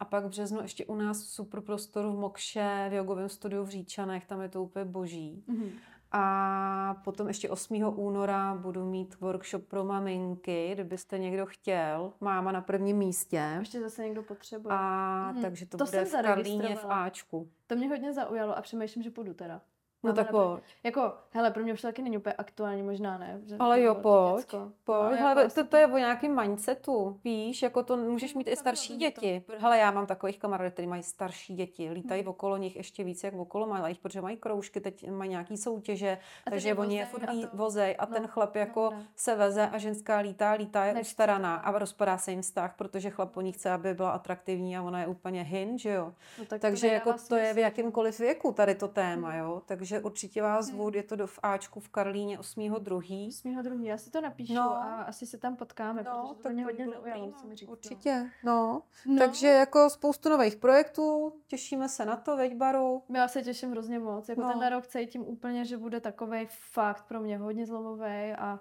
A pak v březnu ještě u nás v super prostoru v Mokše, v jogovém studiu v Říčanech, tam je to úplně boží. Mhm. A potom ještě 8. února budu mít workshop pro maminky, kdybyste někdo chtěl. Máma na prvním místě. Ještě zase někdo potřebuje. A Mhm. takže to, To bude jsem v Karlíně v. Ačku. To mě hodně zaujalo a přemýšlím, že půjdu teda. No tak pojď. Jako, hele, pro mě už to taky není úplně aktuální, možná ne. Ale jo, to pojď. No, Pojď, jako hele, asi- to, to je o nějakém mindsetu, víš, jako to můžeš mít i pravda, starší to. děti. Hele, já mám takových kamarádů, kteří mají starší děti, lítají okolo nich ještě víc, jak okolo mají, protože mají kroužky, teď mají nějaký soutěže, A takže oni je furt a ví- to. vozej a No, ten chlap jako no, ne. se veze a ženská lítá, lítá, je Nechce ustaraná to. a rozpadá se jim vztah, protože chlap po ní chce, aby byla atraktivní a ona je úplně hin, že jo. No, tak Takže nedává jako to je v že? jakémkoliv věku tady to téma, Mhm. jo. Takže určitě vás zvu, je to do v Ačku v Karlíně 8.2. 8. druhý, já si to napíšu No. a asi se tam potkáme, protože to mě hodně zaujalo, co mi říkala. Určitě, no. No. Takže jako spoustu nových projektů, těšíme se na to, veď Baru. Já se těším hrozně moc. Jako No. no. tenhle rok cítím úplně, že bude takový fakt pro mě hodně zlomový a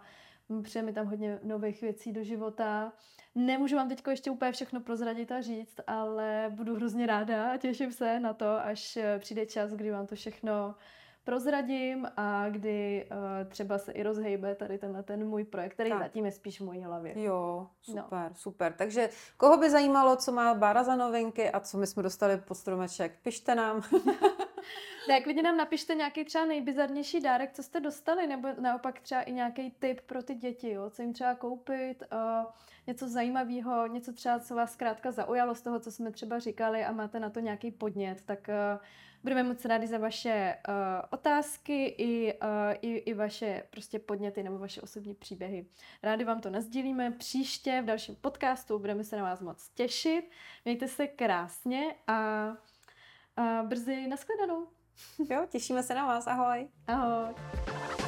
přijde mi tam hodně nových věcí do života. Nemůžu vám teď ještě úplně všechno prozradit a říct, ale budu hrozně ráda a těším se na to, až eh, přijde čas, kdy vám to všechno prozradím a kdy uh, třeba se i rozhejbe tady tenhle ten můj projekt, který Tak. zatím je spíš v mojí hlavě. Jo, No. super, super. Takže koho by zajímalo, co má Bára za novinky a co my jsme dostali pod stromeček, pište nám. Tak klidně nám napište nějaký třeba nejbizarnější dárek, co jste dostali, nebo naopak třeba i nějaký tip pro ty děti, jo? co jim třeba koupit, uh, něco zajímavého, něco třeba, co vás zkrátka zaujalo z toho, co jsme třeba říkali a máte na to nějaký podnět, tak uh, budeme moc rádi za vaše uh, otázky i, uh, i, i vaše prostě podněty nebo vaše osobní příběhy. Rádi vám to nazdílíme příště v dalším podcastu, budeme se na vás moc těšit. Mějte se krásně a, a brzy nashledanou. jo, těšíme se na vás, ahoj. Ahoj.